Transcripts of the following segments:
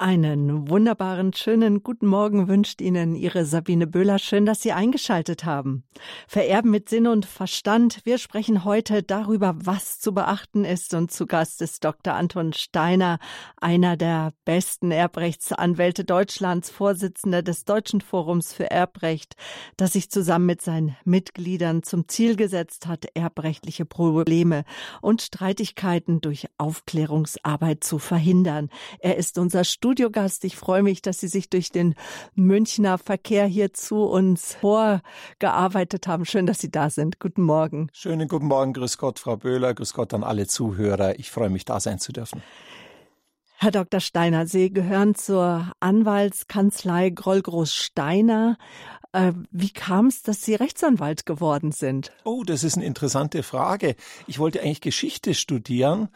Einen wunderbaren, schönen guten Morgen wünscht Ihnen Ihre Sabine Böhler. Schön, dass Sie eingeschaltet haben. Vererben mit Sinn und Verstand. Wir sprechen heute darüber, was zu beachten ist. Und zu Gast ist Dr. Anton Steiner, einer der besten Erbrechtsanwälte Deutschlands, Vorsitzender des Deutschen Forums für Erbrecht, das sich zusammen mit seinen Mitgliedern zum Ziel gesetzt hat, erbrechtliche Probleme und Streitigkeiten durch Aufklärungsarbeit zu verhindern. Er ist unser Studiogast. Ich freue mich, dass Sie sich durch den Münchner Verkehr hier zu uns vorgearbeitet haben. Schön, dass Sie da sind. Guten Morgen. Schönen guten Morgen. Grüß Gott, Frau Böhler. Grüß Gott an alle Zuhörer. Ich freue mich, da sein zu dürfen. Herr Dr. Steiner, Sie gehören zur Anwaltskanzlei Grollgroß Steiner. Äh, wie kam es, dass Sie Rechtsanwalt geworden sind? Oh, das ist eine interessante Frage. Ich wollte eigentlich Geschichte studieren,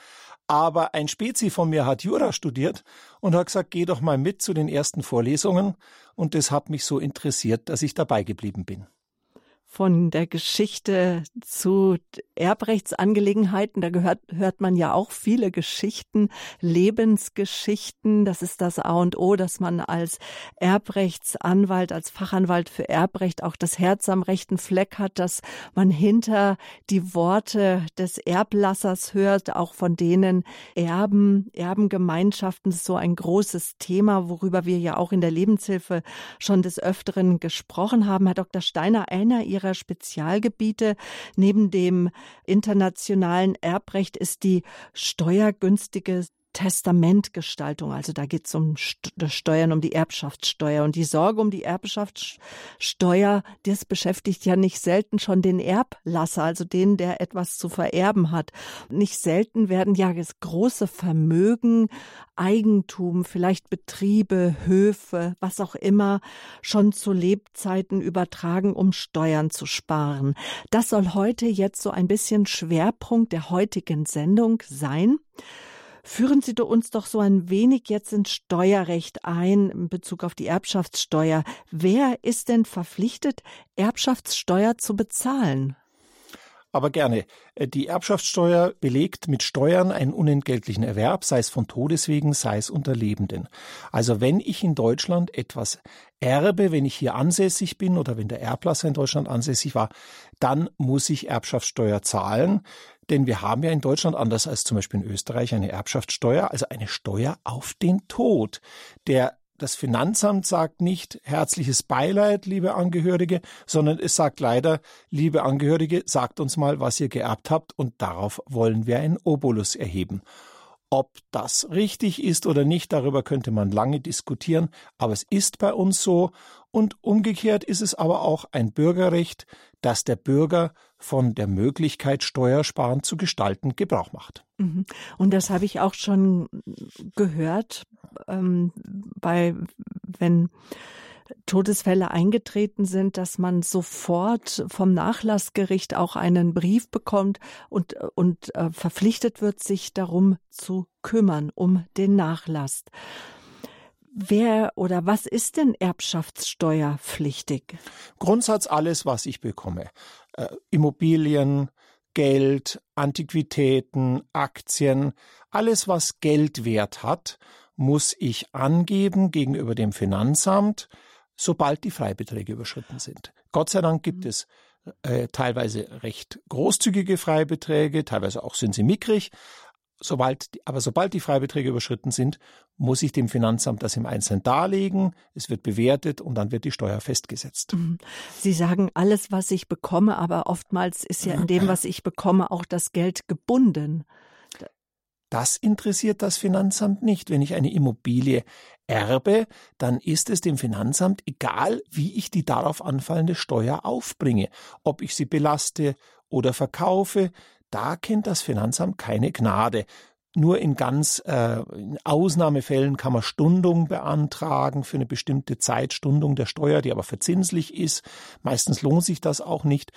aber ein Spezi von mir hat Jura studiert und hat gesagt, geh doch mal mit zu den ersten Vorlesungen. Und das hat mich so interessiert, dass ich dabei geblieben bin von der Geschichte zu Erbrechtsangelegenheiten. Da gehört, hört man ja auch viele Geschichten, Lebensgeschichten. Das ist das A und O, dass man als Erbrechtsanwalt, als Fachanwalt für Erbrecht auch das Herz am rechten Fleck hat, dass man hinter die Worte des Erblassers hört, auch von denen Erben, Erbengemeinschaften. Ist so ein großes Thema, worüber wir ja auch in der Lebenshilfe schon des Öfteren gesprochen haben. Herr Dr. Steiner, einer Ihrer ihrer Spezialgebiete. Neben dem internationalen Erbrecht ist die steuergünstige Testamentgestaltung. Also da geht es um Steuern, um die Erbschaftssteuer. Und die Sorge um die Erbschaftssteuer, das beschäftigt ja nicht selten schon den Erblasser, also den, der etwas zu vererben hat. Nicht selten werden ja große Vermögen, Eigentum, vielleicht Betriebe, Höfe, was auch immer, schon zu Lebzeiten übertragen, um Steuern zu sparen. Das soll heute jetzt so ein bisschen Schwerpunkt der heutigen Sendung sein. Führen Sie uns doch so ein wenig jetzt ins Steuerrecht ein in Bezug auf die Erbschaftssteuer. Wer ist denn verpflichtet, Erbschaftssteuer zu bezahlen? Aber gerne. Äh, die Erbschaftssteuer belegt mit Steuern einen unentgeltlichen Erwerb, sei es von Todeswegen, sei es unter Lebenden. Also wenn ich in Deutschland etwas erbe, wenn ich hier ansässig bin oder wenn der Erblasser in Deutschland ansässig war, dann muss ich Erbschaftssteuer zahlen. Denn wir haben ja in Deutschland, anders als zum Beispiel in Österreich, eine Erbschaftssteuer, also eine Steuer auf den Tod. Der das Finanzamt sagt nicht herzliches Beileid, liebe Angehörige, sondern es sagt leider, liebe Angehörige, sagt uns mal, was ihr geerbt habt und darauf wollen wir einen Obolus erheben. Ob das richtig ist oder nicht, darüber könnte man lange diskutieren, aber es ist bei uns so und umgekehrt ist es aber auch ein Bürgerrecht, dass der Bürger von der Möglichkeit, Steuersparen zu gestalten, Gebrauch macht. Mhm. Und das habe ich auch schon gehört, ähm, bei, wenn Todesfälle eingetreten sind, dass man sofort vom Nachlassgericht auch einen Brief bekommt und, und äh, verpflichtet wird, sich darum zu kümmern, um den Nachlass. Wer oder was ist denn erbschaftssteuerpflichtig? Grundsatz alles, was ich bekomme. Äh, Immobilien, Geld, Antiquitäten, Aktien, alles, was Geldwert hat, muss ich angeben gegenüber dem Finanzamt, sobald die Freibeträge überschritten sind. Gott sei Dank gibt mhm. es äh, teilweise recht großzügige Freibeträge, teilweise auch sind sie mickrig. Sobald, aber sobald die Freibeträge überschritten sind, muss ich dem Finanzamt das im Einzelnen darlegen. Es wird bewertet und dann wird die Steuer festgesetzt. Mhm. Sie sagen alles, was ich bekomme, aber oftmals ist ja in dem, was ich bekomme, auch das Geld gebunden. Das interessiert das Finanzamt nicht. Wenn ich eine Immobilie erbe, dann ist es dem Finanzamt egal, wie ich die darauf anfallende Steuer aufbringe. Ob ich sie belaste oder verkaufe, da kennt das Finanzamt keine Gnade. Nur in ganz äh, in Ausnahmefällen kann man Stundung beantragen für eine bestimmte Zeit, Stundung der Steuer, die aber verzinslich ist. Meistens lohnt sich das auch nicht.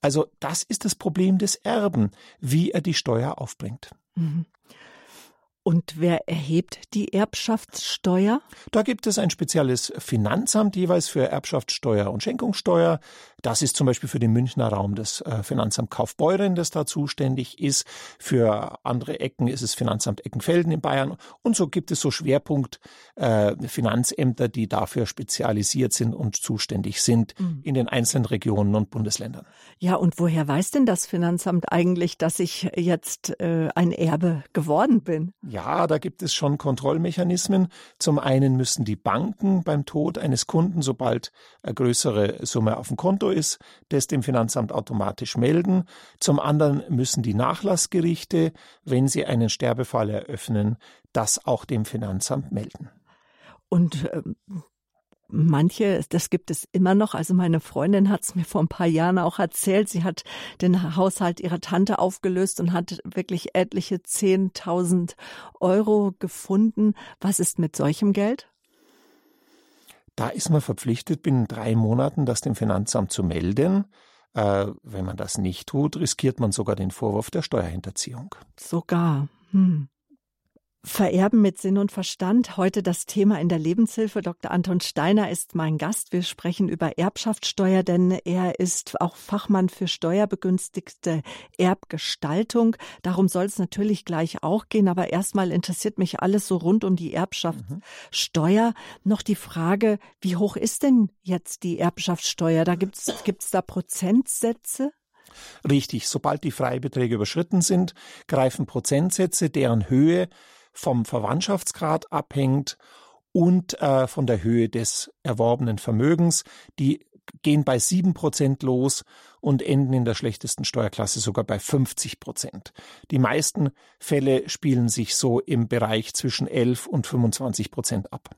Also das ist das Problem des Erben, wie er die Steuer aufbringt. Mhm. Und wer erhebt die Erbschaftssteuer? Da gibt es ein spezielles Finanzamt jeweils für Erbschaftssteuer und Schenkungssteuer. Das ist zum Beispiel für den Münchner Raum das äh, Finanzamt Kaufbeuren, das da zuständig ist. Für andere Ecken ist es Finanzamt Eckenfelden in Bayern. Und so gibt es so Schwerpunkt äh, Finanzämter, die dafür spezialisiert sind und zuständig sind mhm. in den einzelnen Regionen und Bundesländern. Ja, und woher weiß denn das Finanzamt eigentlich, dass ich jetzt äh, ein Erbe geworden bin? Ja, da gibt es schon Kontrollmechanismen. Zum einen müssen die Banken beim Tod eines Kunden, sobald eine größere Summe auf dem Konto ist, das dem Finanzamt automatisch melden. Zum anderen müssen die Nachlassgerichte, wenn sie einen Sterbefall eröffnen, das auch dem Finanzamt melden. Und ähm, manche, das gibt es immer noch. Also meine Freundin hat es mir vor ein paar Jahren auch erzählt. Sie hat den Haushalt ihrer Tante aufgelöst und hat wirklich etliche 10.000 Euro gefunden. Was ist mit solchem Geld? Da ist man verpflichtet, binnen drei Monaten das dem Finanzamt zu melden. Äh, wenn man das nicht tut, riskiert man sogar den Vorwurf der Steuerhinterziehung. Sogar. Hm. Vererben mit Sinn und Verstand. Heute das Thema in der Lebenshilfe. Dr. Anton Steiner ist mein Gast. Wir sprechen über Erbschaftssteuer, denn er ist auch Fachmann für steuerbegünstigte Erbgestaltung. Darum soll es natürlich gleich auch gehen. Aber erstmal interessiert mich alles so rund um die Erbschaftssteuer. Mhm. Noch die Frage, wie hoch ist denn jetzt die Erbschaftssteuer? Da gibt's, gibt's da Prozentsätze? Richtig, sobald die Freibeträge überschritten sind, greifen Prozentsätze, deren Höhe vom Verwandtschaftsgrad abhängt und äh, von der Höhe des erworbenen Vermögens. Die gehen bei sieben Prozent los und enden in der schlechtesten Steuerklasse sogar bei 50 Prozent. Die meisten Fälle spielen sich so im Bereich zwischen 11 und 25 Prozent ab.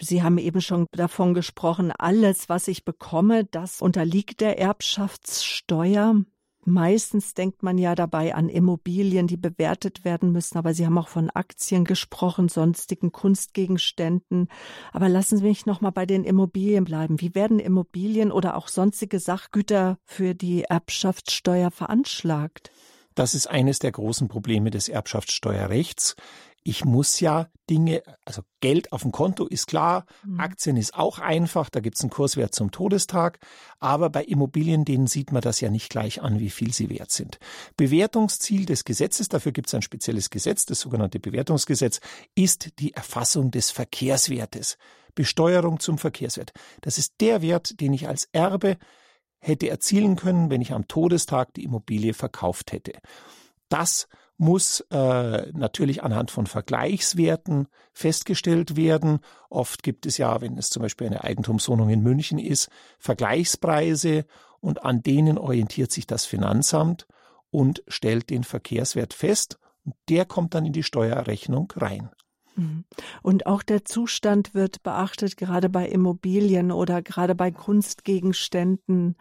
Sie haben eben schon davon gesprochen, alles, was ich bekomme, das unterliegt der Erbschaftssteuer. Meistens denkt man ja dabei an Immobilien, die bewertet werden müssen, aber Sie haben auch von Aktien gesprochen, sonstigen Kunstgegenständen. Aber lassen Sie mich noch mal bei den Immobilien bleiben. Wie werden Immobilien oder auch sonstige Sachgüter für die Erbschaftssteuer veranschlagt? Das ist eines der großen Probleme des Erbschaftssteuerrechts ich muss ja Dinge, also Geld auf dem Konto ist klar, mhm. Aktien ist auch einfach, da gibt's einen Kurswert zum Todestag, aber bei Immobilien, denen sieht man das ja nicht gleich an, wie viel sie wert sind. Bewertungsziel des Gesetzes, dafür gibt's ein spezielles Gesetz, das sogenannte Bewertungsgesetz, ist die Erfassung des Verkehrswertes. Besteuerung zum Verkehrswert. Das ist der Wert, den ich als Erbe hätte erzielen können, wenn ich am Todestag die Immobilie verkauft hätte. Das muss äh, natürlich anhand von Vergleichswerten festgestellt werden. Oft gibt es ja, wenn es zum Beispiel eine Eigentumswohnung in München ist, Vergleichspreise und an denen orientiert sich das Finanzamt und stellt den Verkehrswert fest. Der kommt dann in die Steuerrechnung rein. Mhm. Und auch der Zustand wird beachtet, gerade bei Immobilien oder gerade bei Kunstgegenständen.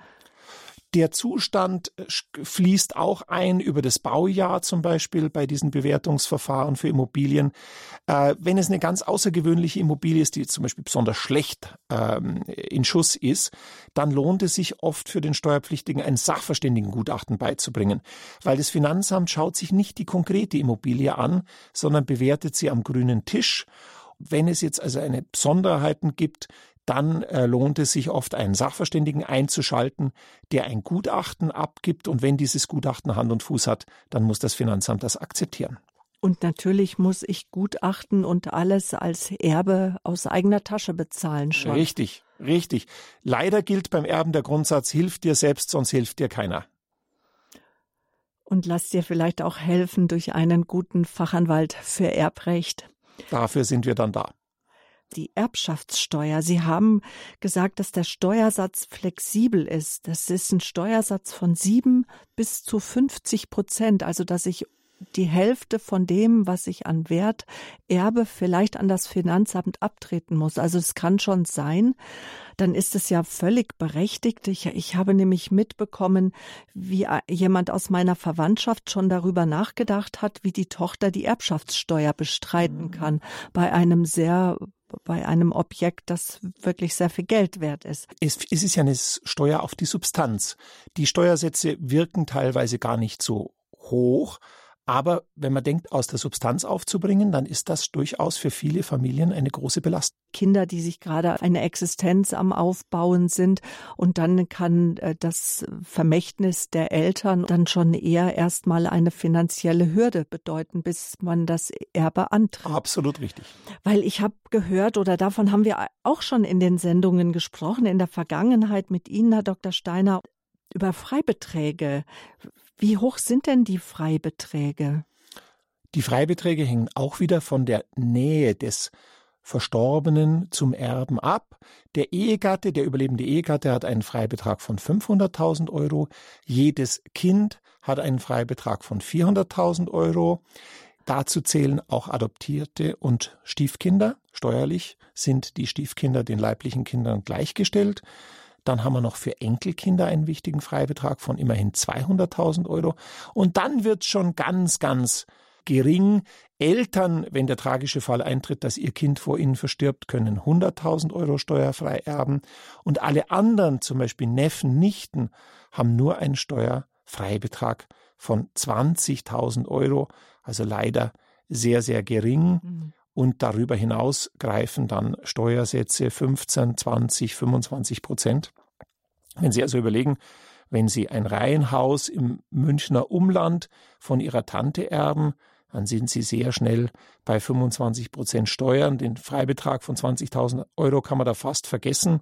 Der Zustand äh, fließt auch ein über das Baujahr zum Beispiel bei diesen Bewertungsverfahren für Immobilien. Äh, wenn es eine ganz außergewöhnliche Immobilie ist, die zum Beispiel besonders schlecht ähm, in Schuss ist, dann lohnt es sich oft für den Steuerpflichtigen ein Sachverständigengutachten beizubringen, weil das Finanzamt schaut sich nicht die konkrete Immobilie an, sondern bewertet sie am grünen Tisch. Wenn es jetzt also eine Besonderheiten gibt, dann äh, lohnt es sich oft, einen Sachverständigen einzuschalten, der ein Gutachten abgibt. Und wenn dieses Gutachten Hand und Fuß hat, dann muss das Finanzamt das akzeptieren. Und natürlich muss ich Gutachten und alles als Erbe aus eigener Tasche bezahlen schon. Richtig, richtig. Leider gilt beim Erben der Grundsatz, hilf dir selbst, sonst hilft dir keiner. Und lass dir vielleicht auch helfen durch einen guten Fachanwalt für Erbrecht. Dafür sind wir dann da die Erbschaftssteuer. Sie haben gesagt, dass der Steuersatz flexibel ist. Das ist ein Steuersatz von sieben bis zu 50 Prozent. Also, dass ich die Hälfte von dem, was ich an Wert erbe, vielleicht an das Finanzamt abtreten muss. Also es kann schon sein, dann ist es ja völlig berechtigt. Ich, ich habe nämlich mitbekommen, wie jemand aus meiner Verwandtschaft schon darüber nachgedacht hat, wie die Tochter die Erbschaftssteuer bestreiten mhm. kann bei einem sehr bei einem Objekt, das wirklich sehr viel Geld wert ist. Es, es ist ja eine Steuer auf die Substanz. Die Steuersätze wirken teilweise gar nicht so hoch, Aber wenn man denkt, aus der Substanz aufzubringen, dann ist das durchaus für viele Familien eine große Belastung. Kinder, die sich gerade eine Existenz am Aufbauen sind und dann kann äh, das Vermächtnis der Eltern dann schon eher erstmal eine finanzielle Hürde bedeuten, bis man das Erbe antritt. Absolut richtig. Weil ich habe gehört oder davon haben wir auch schon in den Sendungen gesprochen in der Vergangenheit mit Ihnen, Herr Dr. Steiner, über Freibeträge. Wie hoch sind denn die Freibeträge? Die Freibeträge hängen auch wieder von der Nähe des Verstorbenen zum Erben ab. Der Ehegatte, der überlebende Ehegatte hat einen Freibetrag von 500.000 Euro. Jedes Kind hat einen Freibetrag von 400.000 Euro. Dazu zählen auch Adoptierte und Stiefkinder. Steuerlich sind die Stiefkinder den leiblichen Kindern gleichgestellt. Dann haben wir noch für Enkelkinder einen wichtigen Freibetrag von immerhin 200.000 Euro. Und dann wird schon ganz, ganz gering. Eltern, wenn der tragische Fall eintritt, dass ihr Kind vor ihnen verstirbt, können 100.000 Euro steuerfrei erben. Und alle anderen, zum Beispiel Neffen, Nichten, haben nur einen Steuerfreibetrag von 20.000 Euro. Also leider sehr, sehr gering. Mhm. Und darüber hinaus greifen dann Steuersätze 15, 20, 25 Prozent. Wenn Sie also überlegen, wenn Sie ein Reihenhaus im Münchner Umland von Ihrer Tante erben, dann sind Sie sehr schnell bei 25 Prozent Steuern. Den Freibetrag von 20.000 Euro kann man da fast vergessen.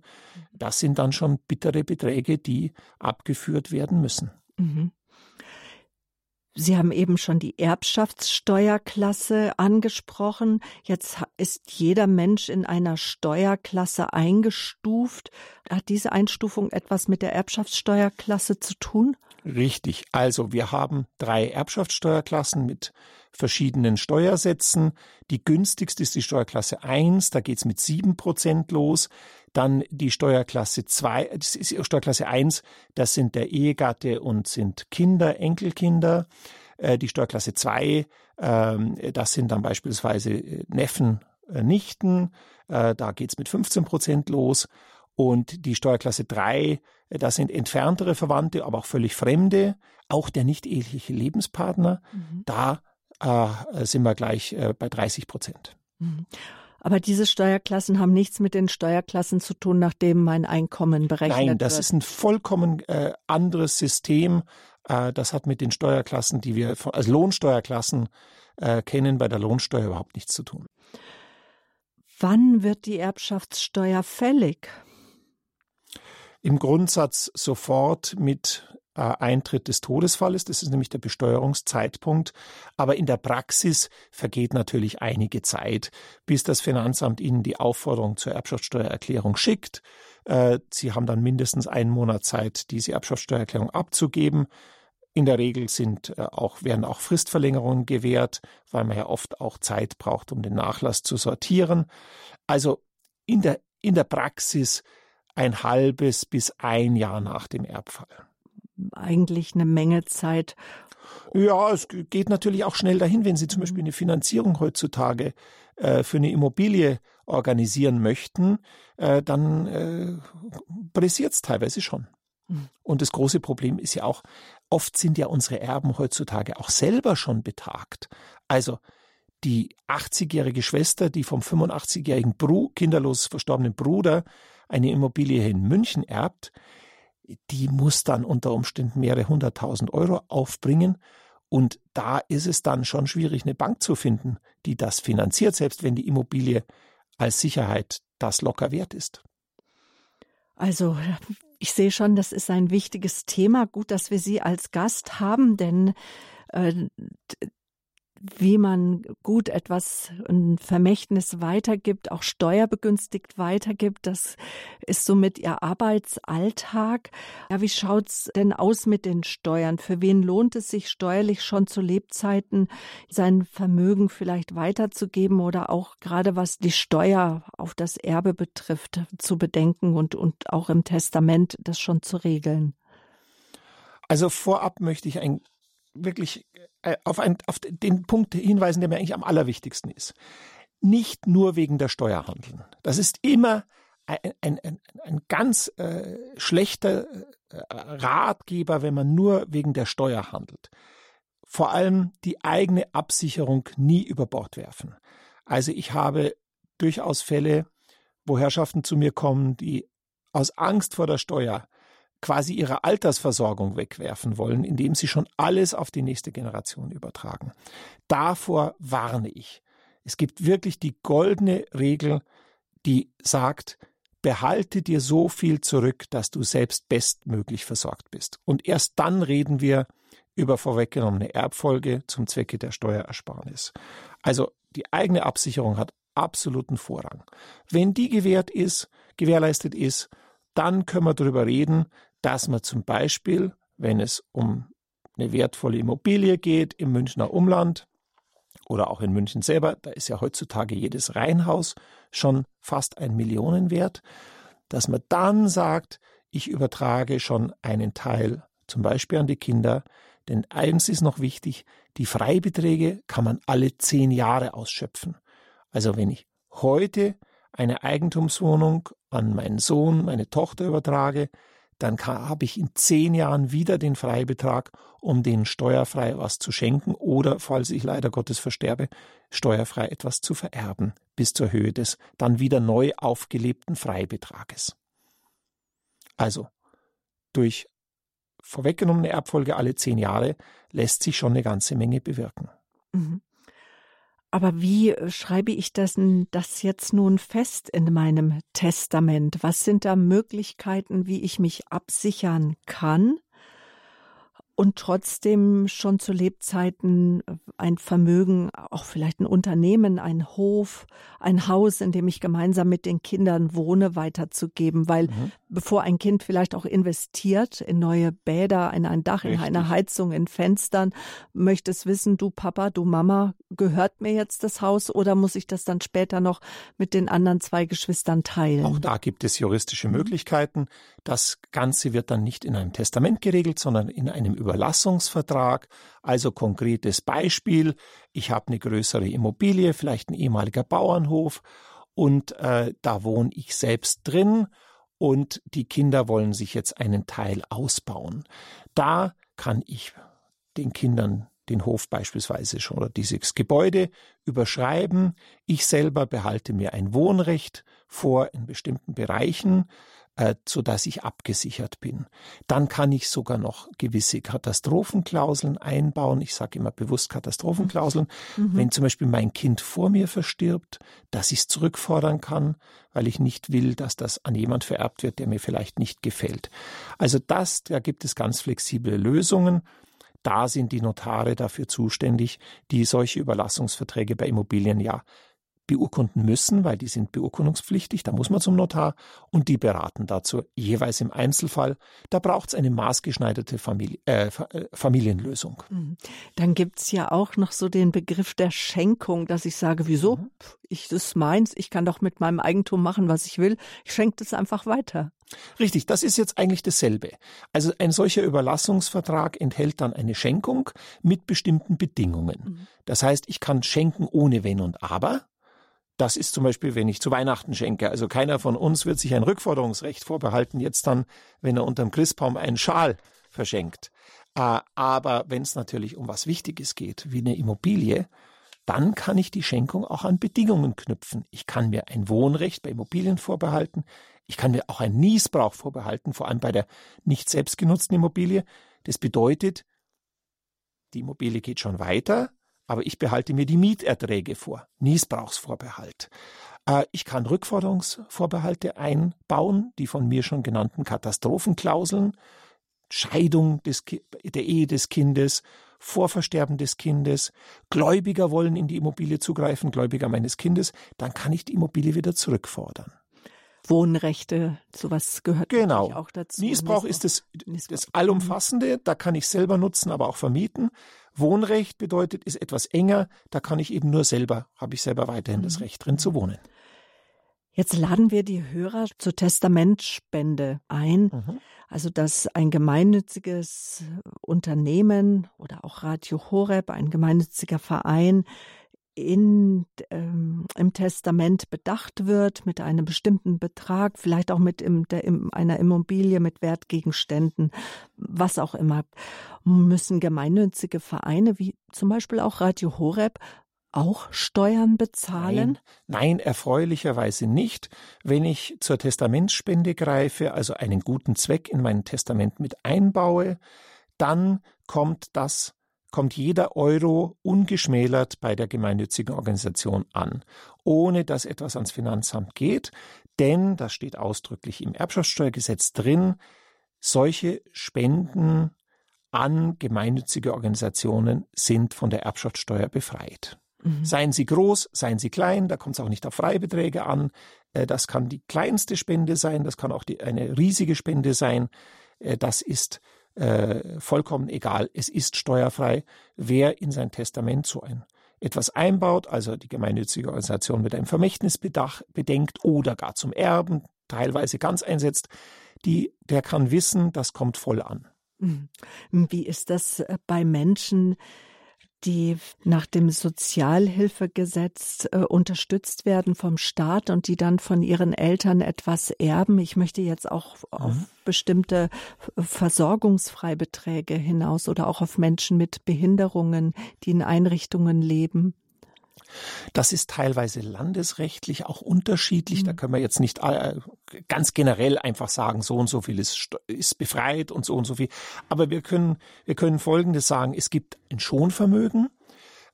Das sind dann schon bittere Beträge, die abgeführt werden müssen. Mhm. Sie haben eben schon die Erbschaftssteuerklasse angesprochen. Jetzt ist jeder Mensch in einer Steuerklasse eingestuft. Hat diese Einstufung etwas mit der Erbschaftssteuerklasse zu tun? Richtig. Also wir haben drei Erbschaftssteuerklassen mit verschiedenen Steuersätzen. Die günstigste ist die Steuerklasse 1, da geht's mit sieben Prozent los. Dann die Steuerklasse 2, das ist Steuerklasse 1, das sind der Ehegatte und sind Kinder, Enkelkinder. Äh, die Steuerklasse 2, ähm, das sind dann beispielsweise äh, Neffen, äh, Nichten. Da geht's mit 15 Prozent los. Und die Steuerklasse 3, das sind entferntere Verwandte, aber auch völlig Fremde, auch der nicht eheliche Lebenspartner. Mhm. Da äh, sind wir gleich äh, bei 30 Prozent. Mhm. Aber diese Steuerklassen haben nichts mit den Steuerklassen zu tun, nachdem mein Einkommen berechnet wird. Nein, das wird. ist ein vollkommen äh, anderes System. Äh, das hat mit den Steuerklassen, die wir als Lohnsteuerklassen äh, kennen, bei der Lohnsteuer überhaupt nichts zu tun. Wann wird die Erbschaftssteuer fällig? Im Grundsatz sofort mit äh, Eintritt des Todesfalles. Das ist nämlich der Besteuerungszeitpunkt. Aber in der Praxis vergeht natürlich einige Zeit, bis das Finanzamt Ihnen die Aufforderung zur Erbschaftssteuererklärung schickt. Äh, Sie haben dann mindestens einen Monat Zeit, diese Erbschaftssteuererklärung abzugeben. In der Regel sind äh, auch, werden auch Fristverlängerungen gewährt, weil man ja oft auch Zeit braucht, um den Nachlass zu sortieren. Also in der, in der Praxis ein halbes bis ein Jahr nach dem Erbfall eigentlich eine Menge Zeit. Ja, es geht natürlich auch schnell dahin, wenn Sie zum Beispiel eine Finanzierung heutzutage äh, für eine Immobilie organisieren möchten, äh, dann äh, pressiert es teilweise schon. Mhm. Und das große Problem ist ja auch, oft sind ja unsere Erben heutzutage auch selber schon betagt. Also die 80-jährige Schwester, die vom 85-jährigen kinderlos verstorbenen Bruder eine Immobilie in München erbt, die muss dann unter Umständen mehrere hunderttausend Euro aufbringen. Und da ist es dann schon schwierig, eine Bank zu finden, die das finanziert, selbst wenn die Immobilie als Sicherheit das locker wert ist. Also ich sehe schon, das ist ein wichtiges Thema. Gut, dass wir Sie als Gast haben, denn äh, wie man gut etwas, ein Vermächtnis weitergibt, auch steuerbegünstigt weitergibt. Das ist somit ihr Arbeitsalltag. Ja, wie schaut's denn aus mit den Steuern? Für wen lohnt es sich steuerlich schon zu Lebzeiten sein Vermögen vielleicht weiterzugeben oder auch gerade was die Steuer auf das Erbe betrifft, zu bedenken und, und auch im Testament das schon zu regeln? Also vorab möchte ich ein wirklich auf, ein, auf den Punkt hinweisen, der mir eigentlich am allerwichtigsten ist. Nicht nur wegen der Steuer handeln. Das ist immer ein, ein, ein, ein ganz äh, schlechter äh, Ratgeber, wenn man nur wegen der Steuer handelt. vor allem die eigene Absicherung nie über Bord werfen. Also ich habe durchaus Fälle, wo Herrschaften zu mir kommen, die aus Angst vor der Steuer quasi ihre Altersversorgung wegwerfen wollen, indem sie schon alles auf die nächste Generation übertragen. Davor warne ich. Es gibt wirklich die goldene Regel, die sagt, behalte dir so viel zurück, dass du selbst bestmöglich versorgt bist. Und erst dann reden wir über vorweggenommene Erbfolge zum Zwecke der Steuerersparnis. Also die eigene Absicherung hat absoluten Vorrang. Wenn die gewährt ist, gewährleistet ist, dann können wir darüber reden, dass man zum Beispiel, wenn es um eine wertvolle Immobilie geht im Münchner Umland oder auch in München selber, da ist ja heutzutage jedes Reihenhaus schon fast ein Millionenwert, dass man dann sagt, ich übertrage schon einen Teil zum Beispiel an die Kinder, denn eins ist noch wichtig, die Freibeträge kann man alle zehn Jahre ausschöpfen. Also wenn ich heute eine Eigentumswohnung an meinen Sohn, meine Tochter übertrage, dann habe ich in zehn Jahren wieder den Freibetrag, um den steuerfrei was zu schenken oder, falls ich leider Gottes versterbe, steuerfrei etwas zu vererben, bis zur Höhe des dann wieder neu aufgelebten Freibetrages. Also, durch vorweggenommene Erbfolge alle zehn Jahre lässt sich schon eine ganze Menge bewirken. Mhm. Aber wie äh, schreibe ich das, das jetzt nun fest in meinem Testament? Was sind da Möglichkeiten, wie ich mich absichern kann? und trotzdem schon zu Lebzeiten ein Vermögen, auch vielleicht ein Unternehmen, ein Hof, ein Haus, in dem ich gemeinsam mit den Kindern wohne, weiterzugeben. Weil mhm. Bevor ein Kind vielleicht auch investiert in neue Bäder, in ein Dach, Richtig. in eine Heizung, in Fenstern, möchte es wissen, du Papa, du Mama, gehört mir jetzt das Haus oder muss ich das dann später noch mit den anderen zwei Geschwistern teilen? Auch da gibt es juristische mhm. Möglichkeiten. Das Ganze wird dann nicht in einem Testament geregelt, sondern in einem Über Überlassungsvertrag, also konkretes Beispiel, ich habe eine größere Immobilie, vielleicht ein ehemaliger Bauernhof und äh, da wohne ich selbst drin und die Kinder wollen sich jetzt einen Teil ausbauen. Da kann ich den Kindern den Hof beispielsweise schon oder dieses Gebäude überschreiben. Ich selber behalte mir ein Wohnrecht vor in bestimmten Bereichen äh, so dass ich abgesichert bin. Dann kann ich sogar noch gewisse Katastrophenklauseln einbauen. Ich sage immer bewusst Katastrophenklauseln. Mhm. Wenn zum Beispiel mein Kind vor mir verstirbt, dass ich es zurückfordern kann, weil ich nicht will, dass das an jemand vererbt wird, der mir vielleicht nicht gefällt. Also das, da gibt es ganz flexible Lösungen. Da sind die Notare dafür zuständig, die solche Überlassungsverträge bei Immobilien ja beurkunden müssen, weil die sind beurkundungspflichtig, da muss man zum Notar und die beraten dazu jeweils im Einzelfall. Da braucht es eine maßgeschneiderte Familie, äh, äh, Familienlösung. Mhm. Dann gibt es ja auch noch so den Begriff der Schenkung, dass ich sage, wieso? Mhm. Ich, das ist meins, ich kann doch mit meinem Eigentum machen, was ich will. Ich schenke das einfach weiter. Richtig, das ist jetzt eigentlich dasselbe. Also ein solcher Überlassungsvertrag enthält dann eine Schenkung mit bestimmten Bedingungen. Mhm. Das heißt, ich kann schenken ohne Wenn und Aber. Das ist zum Beispiel, wenn ich zu Weihnachten schenke. Also keiner von uns wird sich ein Rückforderungsrecht vorbehalten, jetzt dann, wenn er unterm Christbaum einen Schal verschenkt. Äh, aber wenn es natürlich um was Wichtiges geht, wie eine Immobilie, dann kann ich die Schenkung auch an Bedingungen knüpfen. Ich kann mir ein Wohnrecht bei Immobilien vorbehalten. Ich kann mir auch einen Niesbrauch vorbehalten, vor allem bei der nicht selbst genutzten Immobilie. Das bedeutet, die Immobilie geht schon weiter, aber ich behalte mir die Mieterträge vor. Niesbrauchsvorbehalt. Äh, ich kann Rückforderungsvorbehalte einbauen, die von mir schon genannten Katastrophenklauseln, Scheidung des, der Ehe des Kindes, Vorversterben des Kindes, Gläubiger wollen in die Immobilie zugreifen, Gläubiger meines Kindes, dann kann ich die Immobilie wieder zurückfordern. Wohnrechte, sowas gehört genau. auch dazu. Niesbrauch ist das, das Allumfassende, da kann ich selber nutzen, aber auch vermieten. Wohnrecht bedeutet, ist etwas enger, da kann ich eben nur selber, habe ich selber weiterhin mhm. das Recht drin zu wohnen. Jetzt laden wir die Hörer zur Testamentspende ein. Mhm. Also, dass ein gemeinnütziges Unternehmen oder auch Radio Horeb, ein gemeinnütziger Verein, in, ähm, im Testament bedacht wird mit einem bestimmten Betrag, vielleicht auch mit im, der, in einer Immobilie, mit Wertgegenständen, was auch immer, müssen gemeinnützige Vereine wie zum Beispiel auch Radio Horeb auch Steuern bezahlen? Nein, nein, erfreulicherweise nicht. Wenn ich zur Testamentsspende greife, also einen guten Zweck in mein Testament mit einbaue, dann kommt das kommt jeder Euro ungeschmälert bei der gemeinnützigen Organisation an, ohne dass etwas ans Finanzamt geht, denn, das steht ausdrücklich im Erbschaftssteuergesetz drin, solche Spenden an gemeinnützige Organisationen sind von der Erbschaftssteuer befreit. Mhm. Seien sie groß, seien sie klein, da kommt es auch nicht auf Freibeträge an. Äh, das kann die kleinste Spende sein, das kann auch die, eine riesige Spende sein. Äh, das ist äh, vollkommen egal. Es ist steuerfrei, wer in sein Testament so ein etwas einbaut, also die gemeinnützige Organisation mit einem Vermächtnisbedacht bedenkt oder gar zum Erben teilweise ganz einsetzt, die, der kann wissen, das kommt voll an. Mhm. Wie ist das äh, bei Menschen, die nach dem Sozialhilfegesetz äh, unterstützt werden vom Staat und die dann von ihren Eltern etwas erben. Ich möchte jetzt auch mhm. auf bestimmte Versorgungsfreibeträge hinaus oder auch auf Menschen mit Behinderungen, die in Einrichtungen leben. Das ist teilweise landesrechtlich auch unterschiedlich. Da mhm. können wir jetzt nicht äh, ganz generell einfach sagen, so und so viel ist, ist befreit und so und so viel. Aber wir können, wir können Folgendes sagen. Es gibt ein Schonvermögen,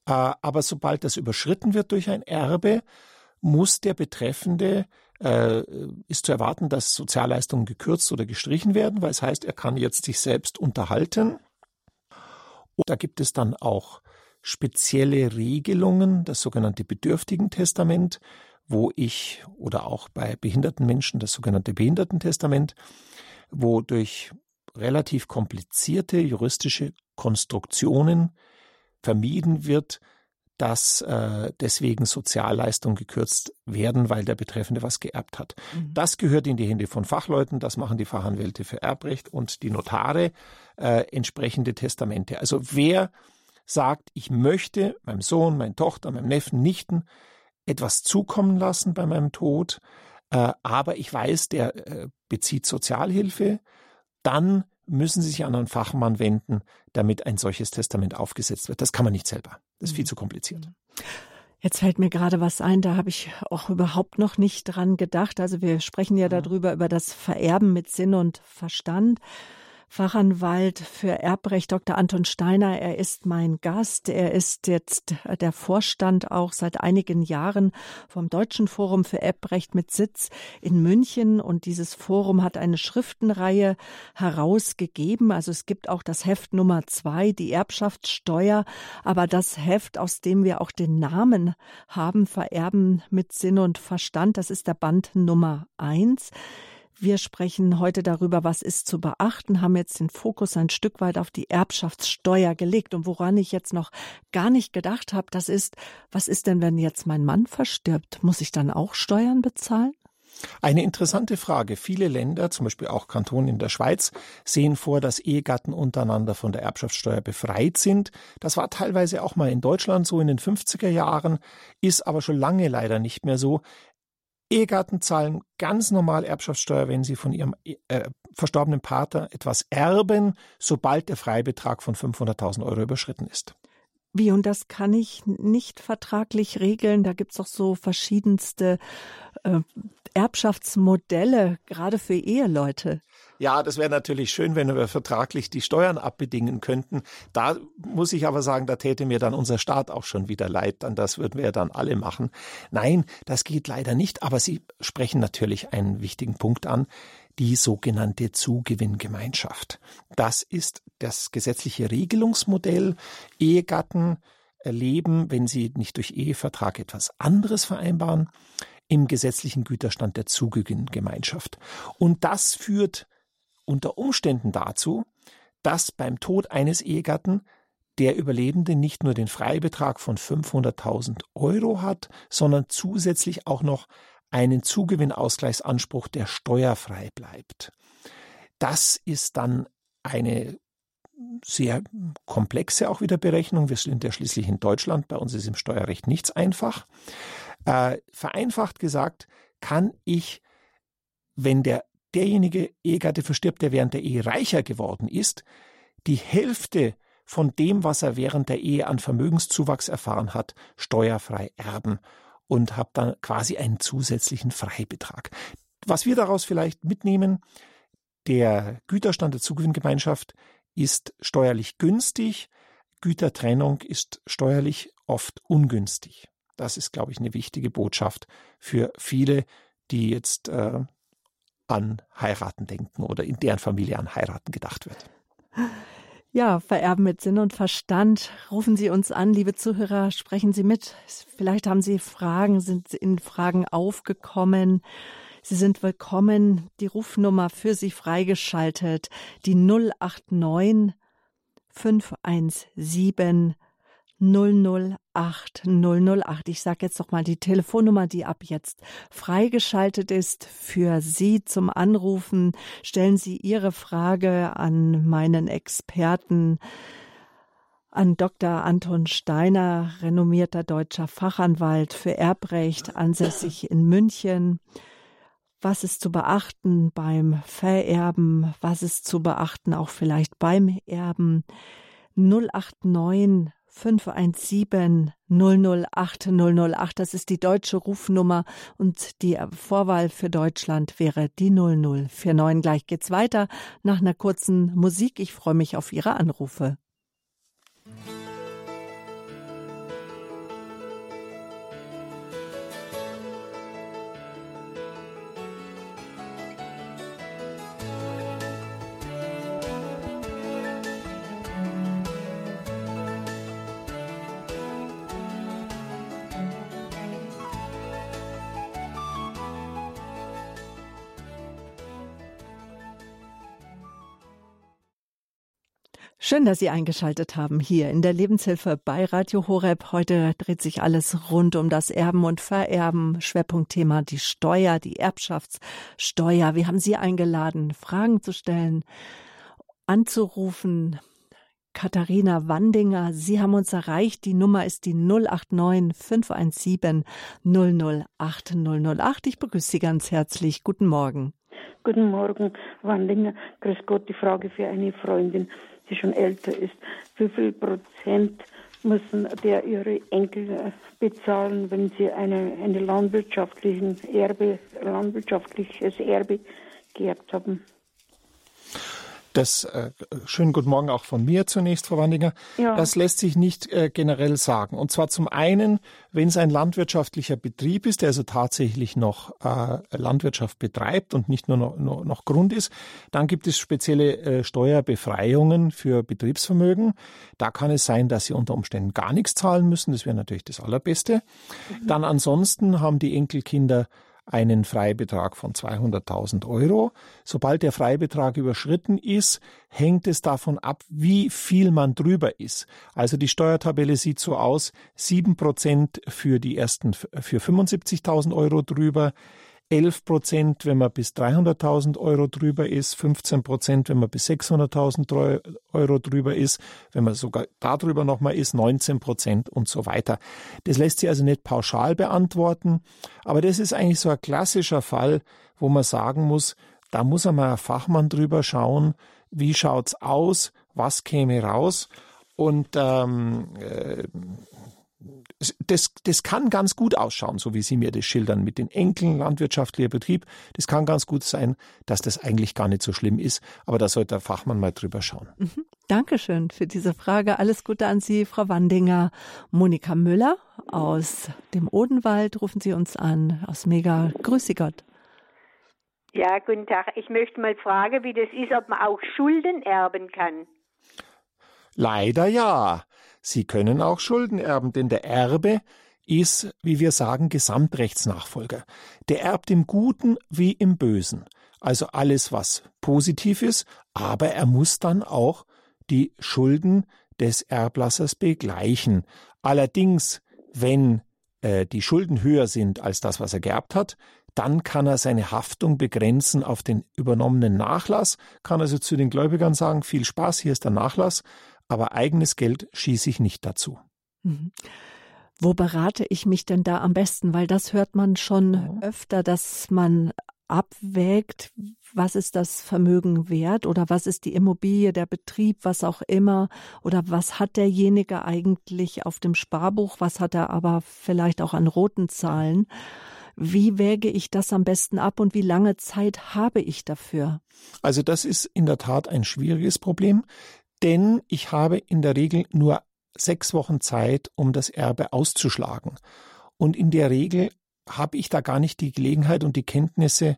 äh, aber sobald das überschritten wird durch ein Erbe, muss der Betreffende äh, ist zu erwarten, dass Sozialleistungen gekürzt oder gestrichen werden, weil es heißt, er kann jetzt sich selbst unterhalten. Und da gibt es dann auch spezielle Regelungen, das sogenannte Bedürftigentestament, wo ich oder auch bei behinderten Menschen das sogenannte Behindertentestament, wo durch relativ komplizierte juristische Konstruktionen vermieden wird, dass äh, deswegen Sozialleistungen gekürzt werden, weil der Betreffende was geerbt hat. Mhm. Das gehört in die Hände von Fachleuten, das machen die Fachanwälte für Erbrecht und die Notare äh, entsprechende Testamente. Also wer sagt, ich möchte meinem Sohn, meiner Tochter, meinem Neffen, Nichten etwas zukommen lassen bei meinem Tod, äh, aber ich weiß, der äh, bezieht Sozialhilfe, dann müssen Sie sich an einen Fachmann wenden, damit ein solches Testament aufgesetzt wird. Das kann man nicht selber. Das ist viel mhm. zu kompliziert. Jetzt fällt mir gerade was ein, da habe ich auch überhaupt noch nicht dran gedacht. Also wir sprechen ja mhm. darüber, über das Vererben mit Sinn und Verstand. Fachanwalt für Erbrecht Dr. Anton Steiner. Er ist mein Gast. Er ist jetzt der Vorstand auch seit einigen Jahren vom Deutschen Forum für Erbrecht mit Sitz in München. Und dieses Forum hat eine Schriftenreihe herausgegeben. Also es gibt auch das Heft Nummer zwei, die Erbschaftssteuer. Aber das Heft, aus dem wir auch den Namen haben, Vererben mit Sinn und Verstand, das ist der Band Nummer eins. Wir sprechen heute darüber, was ist zu beachten, haben jetzt den Fokus ein Stück weit auf die Erbschaftssteuer gelegt. Und woran ich jetzt noch gar nicht gedacht habe, das ist, was ist denn, wenn jetzt mein Mann verstirbt? Muss ich dann auch Steuern bezahlen? Eine interessante Frage. Viele Länder, zum Beispiel auch Kantonen in der Schweiz, sehen vor, dass Ehegatten untereinander von der Erbschaftssteuer befreit sind. Das war teilweise auch mal in Deutschland so in den 50er Jahren, ist aber schon lange leider nicht mehr so. Ehegatten zahlen ganz normal Erbschaftssteuer, wenn sie von ihrem äh, verstorbenen Partner etwas erben, sobald der Freibetrag von 500.000 Euro überschritten ist. Wie, und das kann ich nicht vertraglich regeln? Da gibt's doch so verschiedenste äh, Erbschaftsmodelle, gerade für Eheleute. Ja, das wäre natürlich schön, wenn wir vertraglich die Steuern abbedingen könnten. Da muss ich aber sagen, da täte mir dann unser Staat auch schon wieder leid. Dann das würden wir ja dann alle machen. Nein, das geht leider nicht. Aber Sie sprechen natürlich einen wichtigen Punkt an. Die sogenannte Zugewinngemeinschaft. Das ist das gesetzliche Regelungsmodell. Ehegatten erleben, wenn sie nicht durch Ehevertrag etwas anderes vereinbaren, im gesetzlichen Güterstand der Zugewinngemeinschaft. Und das führt unter Umständen dazu, dass beim Tod eines Ehegatten der Überlebende nicht nur den Freibetrag von 500.000 Euro hat, sondern zusätzlich auch noch einen Zugewinnausgleichsanspruch, der steuerfrei bleibt. Das ist dann eine sehr komplexe auch wieder Berechnung. Wir sind ja schließlich in Deutschland, bei uns ist im Steuerrecht nichts einfach. Äh, vereinfacht gesagt, kann ich, wenn der derjenige Ehegatte verstirbt, der während der Ehe reicher geworden ist, die Hälfte von dem, was er während der Ehe an Vermögenszuwachs erfahren hat, steuerfrei erben und habe dann quasi einen zusätzlichen Freibetrag. Was wir daraus vielleicht mitnehmen, der Güterstand der Zugewinngemeinschaft ist steuerlich günstig, Gütertrennung ist steuerlich oft ungünstig. Das ist, glaube ich, eine wichtige Botschaft für viele, die jetzt äh, an Heiraten denken oder in deren Familie an Heiraten gedacht wird. Ja, vererben mit Sinn und Verstand. Rufen Sie uns an, liebe Zuhörer, sprechen Sie mit. Vielleicht haben Sie Fragen, sind in Fragen aufgekommen. Sie sind willkommen. Die Rufnummer für Sie freigeschaltet, die 089 517 008 008. Ich sage jetzt noch mal die Telefonnummer, die ab jetzt freigeschaltet ist für Sie zum Anrufen. Stellen Sie Ihre Frage an meinen Experten, an Dr. Anton Steiner, renommierter deutscher Fachanwalt für Erbrecht, ansässig in München. Was ist zu beachten beim Vererben? Was ist zu beachten auch vielleicht beim Erben? 089 517 008 008. Das ist die deutsche Rufnummer und die Vorwahl für Deutschland wäre die 0049. Gleich geht's weiter nach einer kurzen Musik. Ich freue mich auf Ihre Anrufe. Schön, dass Sie eingeschaltet haben hier in der Lebenshilfe bei Radio Horeb. Heute dreht sich alles rund um das Erben und Vererben. Schwerpunktthema die Steuer, die Erbschaftssteuer. Wir haben Sie eingeladen, Fragen zu stellen, anzurufen. Katharina Wandinger, Sie haben uns erreicht. Die Nummer ist die 089 517 008 008. Ich begrüße Sie ganz herzlich. Guten Morgen. Guten Morgen, Wandinger. Grüß Gott, die Frage für eine Freundin die schon älter ist, wie viel Prozent müssen der ihre Enkel bezahlen, wenn sie eine, eine landwirtschaftlichen Erbe, landwirtschaftliches Erbe geerbt haben? Das äh, schönen guten Morgen auch von mir zunächst, Frau Wandinger. Ja. Das lässt sich nicht äh, generell sagen. Und zwar zum einen, wenn es ein landwirtschaftlicher Betrieb ist, der also tatsächlich noch äh, Landwirtschaft betreibt und nicht nur noch, noch, noch Grund ist, dann gibt es spezielle äh, Steuerbefreiungen für Betriebsvermögen. Da kann es sein, dass Sie unter Umständen gar nichts zahlen müssen. Das wäre natürlich das Allerbeste. Mhm. Dann ansonsten haben die Enkelkinder einen Freibetrag von 200.000 Euro. Sobald der Freibetrag überschritten ist, hängt es davon ab, wie viel man drüber ist. Also die Steuertabelle sieht so aus, sieben Prozent für die ersten, für 75.000 Euro drüber, 11 Prozent, wenn man bis 300.000 Euro drüber ist, 15 Prozent, wenn man bis 600.000 Euro drüber ist, wenn man sogar darüber nochmal ist, 19 Prozent und so weiter. Das lässt sich also nicht pauschal beantworten, aber das ist eigentlich so ein klassischer Fall, wo man sagen muss, da muss einmal ein Fachmann drüber schauen, wie schaut's aus, was käme raus und ähm, äh, das, das kann ganz gut ausschauen, so wie Sie mir das schildern, mit den Enkeln, landwirtschaftlicher Betrieb. Das kann ganz gut sein, dass das eigentlich gar nicht so schlimm ist, aber da sollte der Fachmann mal drüber schauen. Mhm. Dankeschön für diese Frage. Alles Gute an Sie, Frau Wandinger. Monika Müller aus dem Odenwald rufen Sie uns an, aus Mega. Grüße Gott. Ja, guten Tag. Ich möchte mal fragen, wie das ist, ob man auch Schulden erben kann. Leider ja. Sie können auch Schulden erben, denn der Erbe ist, wie wir sagen, Gesamtrechtsnachfolger. Der erbt im Guten wie im Bösen. Also alles, was positiv ist, aber er muss dann auch die Schulden des Erblassers begleichen. Allerdings, wenn äh, die Schulden höher sind als das, was er geerbt hat, dann kann er seine Haftung begrenzen auf den übernommenen Nachlass, kann also zu den Gläubigern sagen, viel Spaß, hier ist der Nachlass, aber eigenes Geld schieße ich nicht dazu. Mhm. Wo berate ich mich denn da am besten? Weil das hört man schon öfter, dass man abwägt, was ist das Vermögen wert oder was ist die Immobilie, der Betrieb, was auch immer oder was hat derjenige eigentlich auf dem Sparbuch, was hat er aber vielleicht auch an roten Zahlen. Wie wäge ich das am besten ab und wie lange Zeit habe ich dafür? Also das ist in der Tat ein schwieriges Problem, denn ich habe in der Regel nur sechs Wochen Zeit, um das Erbe auszuschlagen. Und in der Regel habe ich da gar nicht die Gelegenheit und die Kenntnisse,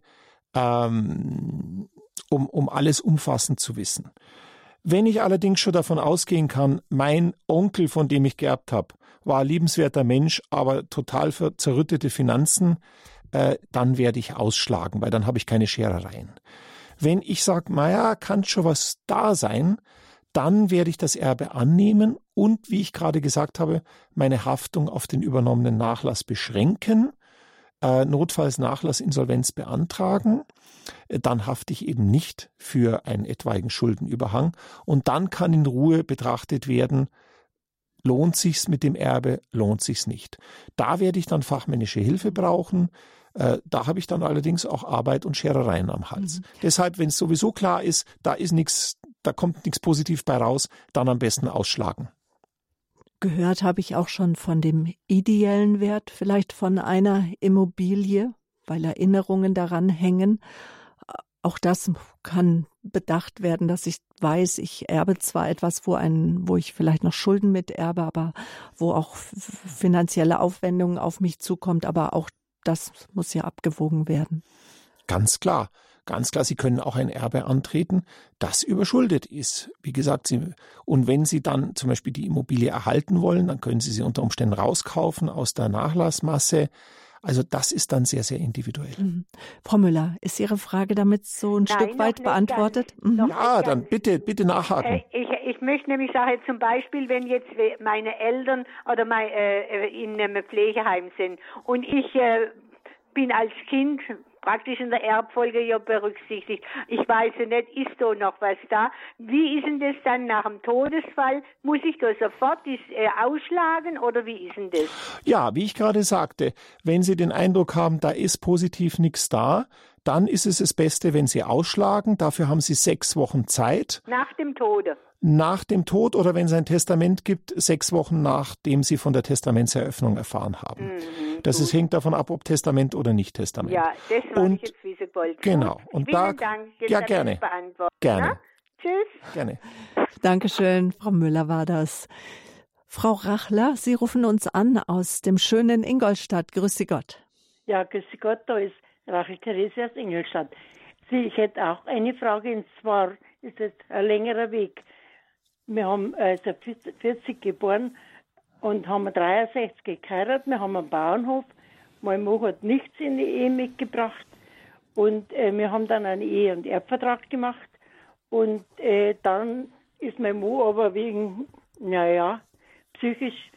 ähm, um, um alles umfassend zu wissen. Wenn ich allerdings schon davon ausgehen kann, mein Onkel, von dem ich geerbt habe, war ein liebenswerter Mensch, aber total zerrüttete Finanzen, äh, dann werde ich ausschlagen, weil dann habe ich keine Scherereien. Wenn ich sage, naja, kann schon was da sein, dann werde ich das Erbe annehmen und, wie ich gerade gesagt habe, meine Haftung auf den übernommenen Nachlass beschränken, äh, notfalls Nachlassinsolvenz beantragen, äh, dann hafte ich eben nicht für einen etwaigen Schuldenüberhang und dann kann in Ruhe betrachtet werden, lohnt sich's mit dem Erbe, lohnt sich's nicht. Da werde ich dann fachmännische Hilfe brauchen. Äh, da habe ich dann allerdings auch Arbeit und Scherereien am Hals. Mhm. Deshalb, wenn es sowieso klar ist, da ist nichts da kommt nichts positiv bei raus, dann am besten ausschlagen. Gehört habe ich auch schon von dem ideellen Wert, vielleicht von einer Immobilie, weil Erinnerungen daran hängen. Auch das kann bedacht werden, dass ich weiß, ich erbe zwar etwas, wo ein, wo ich vielleicht noch Schulden miterbe, aber wo auch finanzielle Aufwendungen auf mich zukommt, aber auch das muss ja abgewogen werden. Ganz klar. Ganz klar, Sie können auch ein Erbe antreten, das überschuldet ist. Wie gesagt, Sie, und wenn Sie dann zum Beispiel die Immobilie erhalten wollen, dann können Sie sie unter Umständen rauskaufen aus der Nachlassmasse. Also das ist dann sehr, sehr individuell. Mhm. Frau Müller, ist Ihre Frage damit so ein Nein, Stück weit beantwortet? Mhm. Ja, dann bitte, bitte nachhaken. Äh, ich, ich möchte nämlich sagen, zum Beispiel, wenn jetzt meine Eltern oder mein, äh, in einem Pflegeheim sind und ich äh, bin als Kind praktisch in der Erbfolge ja berücksichtigt. Ich weiß ja nicht, ist da noch was da? Wie ist denn das dann nach dem Todesfall? Muss ich da sofort das, äh, ausschlagen oder wie ist denn das? Ja, wie ich gerade sagte, wenn Sie den Eindruck haben, da ist positiv nichts da, dann ist es das Beste, wenn Sie ausschlagen. Dafür haben Sie sechs Wochen Zeit. Nach dem Tode nach dem Tod oder wenn es ein Testament gibt, sechs Wochen nachdem Sie von der Testamentseröffnung erfahren haben. Mhm, das ist, hängt davon ab, ob Testament oder nicht Testament. Ja, das war und, ich jetzt wissen wollte. Genau. Und Vielen da, Dank. Jetzt ja, gerne. Gerne. Na? Tschüss. Gerne. Dankeschön, Frau Müller war das. Frau Rachler, Sie rufen uns an aus dem schönen Ingolstadt. Grüße Gott. Ja, grüße Gott, da ist Rachel Therese aus Ingolstadt. Sie, ich hätte auch eine Frage, und zwar ist es ein längerer Weg. Wir haben also 40 geboren und haben 63 geheiratet. Wir haben einen Bauernhof. Mein Mann hat nichts in die Ehe mitgebracht. Und äh, wir haben dann einen Ehe- und Erbvertrag gemacht. Und äh, dann ist mein Mann aber wegen, naja, psychisch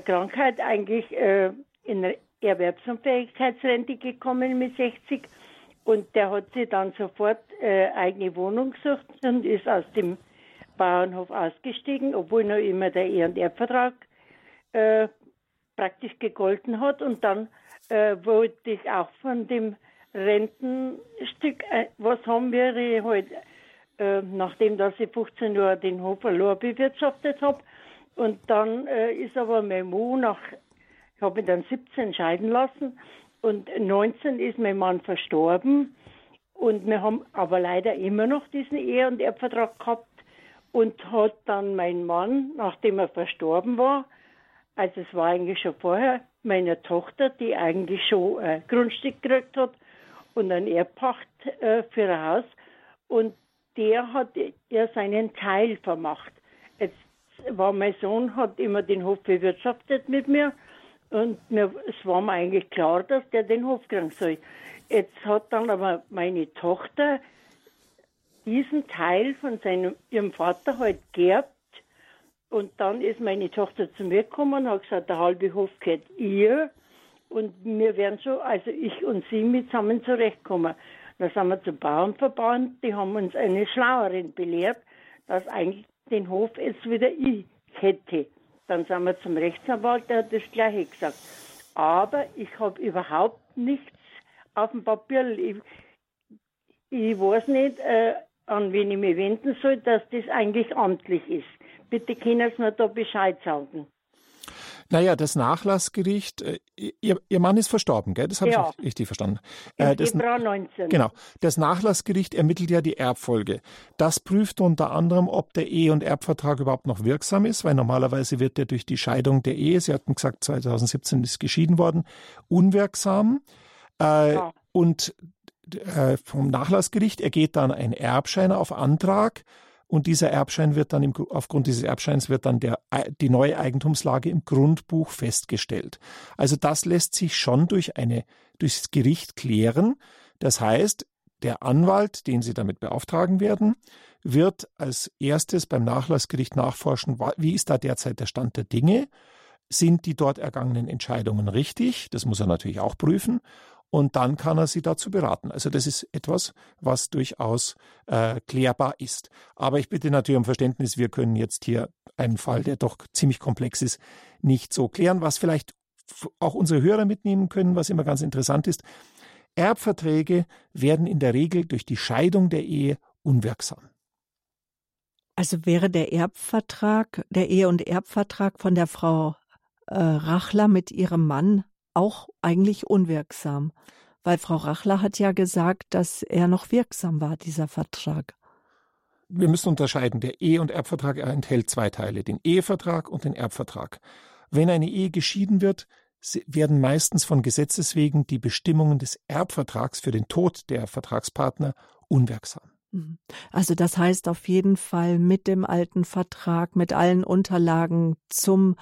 Krankheit eigentlich äh, in Erwerbsunfähigkeitsrente gekommen mit 60. Und der hat sich dann sofort äh, eigene Wohnung gesucht und ist aus dem Bauernhof ausgestiegen, obwohl noch immer der E- und Erbvertrag äh, praktisch gegolten hat. Und dann äh, wollte ich auch von dem Rentenstück, äh, was haben wir halt, äh, nachdem dass ich 15 Jahre den Hof verloren bewirtschaftet habe. Und dann äh, ist aber mein Mann nach, ich habe ihn dann 17 scheiden lassen und 19 ist mein Mann verstorben. Und wir haben aber leider immer noch diesen Ehe- und Erbvertrag gehabt und hat dann mein Mann, nachdem er verstorben war, also es war eigentlich schon vorher, meine Tochter, die eigentlich schon ein Grundstück gekriegt hat und ein Erbpacht äh, für ein Haus und der hat ja seinen Teil vermacht. Jetzt war mein Sohn, hat immer den Hof bewirtschaftet mit mir und mir, es war mir eigentlich klar, dass der den Hof kriegen soll. Jetzt hat dann aber meine Tochter diesen Teil von seinem, ihrem Vater halt geerbt. Und dann ist meine Tochter zu mir gekommen und hat gesagt, der halbe Hof gehört ihr. und wir werden schon, also ich und sie mit zusammen zurechtkommen. Da sind wir zum Bauernverband, die haben uns eine Schlauerin belehrt, dass eigentlich den Hof jetzt wieder ich hätte. Dann sind wir zum Rechtsanwalt, der hat das Gleiche gesagt. Aber ich habe überhaupt nichts auf dem Papier. Ich, ich weiß nicht, äh, an wen ich mich wenden soll, dass das eigentlich amtlich ist. Bitte können Sie mir da Bescheid sagen. Naja, das Nachlassgericht, äh, ihr, ihr Mann ist verstorben, gell? Das habe ja. ich richtig verstanden. Äh, das, Februar 19. Genau. Das Nachlassgericht ermittelt ja die Erbfolge. Das prüft unter anderem, ob der Ehe- und Erbvertrag überhaupt noch wirksam ist, weil normalerweise wird der durch die Scheidung der Ehe, Sie hatten gesagt, 2017 ist geschieden worden, unwirksam. Äh, ja. Und äh, vom Nachlassgericht ergeht dann ein Erbschein auf Antrag und dieser Erbschein wird dann im, aufgrund dieses Erbscheins wird dann der, die neue Eigentumslage im Grundbuch festgestellt. Also das lässt sich schon durch eine, durchs Gericht klären. Das heißt, der Anwalt, den Sie damit beauftragen werden, wird als erstes beim Nachlassgericht nachforschen, wie ist da derzeit der Stand der Dinge? Sind die dort ergangenen Entscheidungen richtig? Das muss er natürlich auch prüfen und dann kann er sie dazu beraten. Also das ist etwas, was durchaus äh, klärbar ist. Aber ich bitte natürlich um Verständnis, wir können jetzt hier einen Fall, der doch ziemlich komplex ist, nicht so klären. Was vielleicht auch unsere Hörer mitnehmen können, was immer ganz interessant ist, Erbverträge werden in der Regel durch die Scheidung der Ehe unwirksam. Also wäre der Erbvertrag, der Ehe- und Erbvertrag von der Frau äh, Rachler mit ihrem Mann auch eigentlich unwirksam, weil Frau Rachler hat ja gesagt, dass er noch wirksam war, dieser Vertrag. Wir müssen unterscheiden. Der Ehe- und Erbvertrag enthält zwei Teile, den Ehevertrag und den Erbvertrag. Wenn eine Ehe geschieden wird, werden meistens von Gesetzes wegen die Bestimmungen des Erbvertrags für den Tod der Vertragspartner unwirksam. Mhm. Also das heißt auf jeden Fall mit dem alten Vertrag, mit allen Unterlagen zum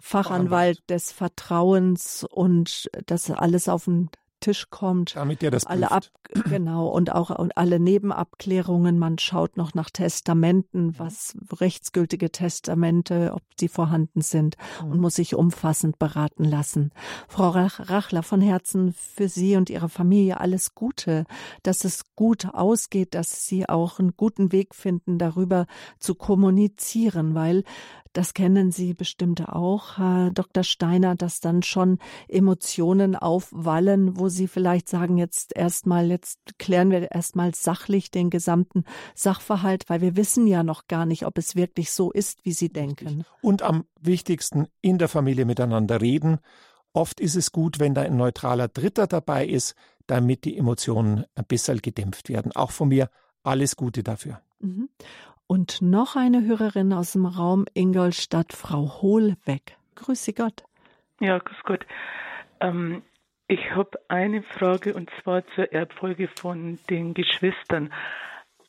Fachanwalt des Vertrauens und das alles auf den Tisch kommt. Damit der das alle ab, genau und auch und alle Nebenabklärungen. Man schaut noch nach Testamenten, mhm. was rechtsgültige Testamente, ob sie vorhanden sind mhm. und muss sich umfassend beraten lassen. Frau Rachler von Herzen für Sie und Ihre Familie alles Gute, dass es gut ausgeht, dass Sie auch einen guten Weg finden, darüber zu kommunizieren, weil das kennen Sie bestimmt auch, Herr Dr. Steiner, dass dann schon Emotionen aufwallen, wo Sie vielleicht sagen, jetzt erstmal, jetzt klären wir erstmal sachlich den gesamten Sachverhalt, weil wir wissen ja noch gar nicht, ob es wirklich so ist, wie Sie denken. Und am wichtigsten in der Familie miteinander reden. Oft ist es gut, wenn da ein neutraler Dritter dabei ist, damit die Emotionen ein bisschen gedämpft werden. Auch von mir alles Gute dafür. Mhm. Und noch eine Hörerin aus dem Raum Ingolstadt, Frau Hohlweg. Grüße Gott. Ja, grüß Gott. Ähm, ich habe eine Frage und zwar zur Erbfolge von den Geschwistern.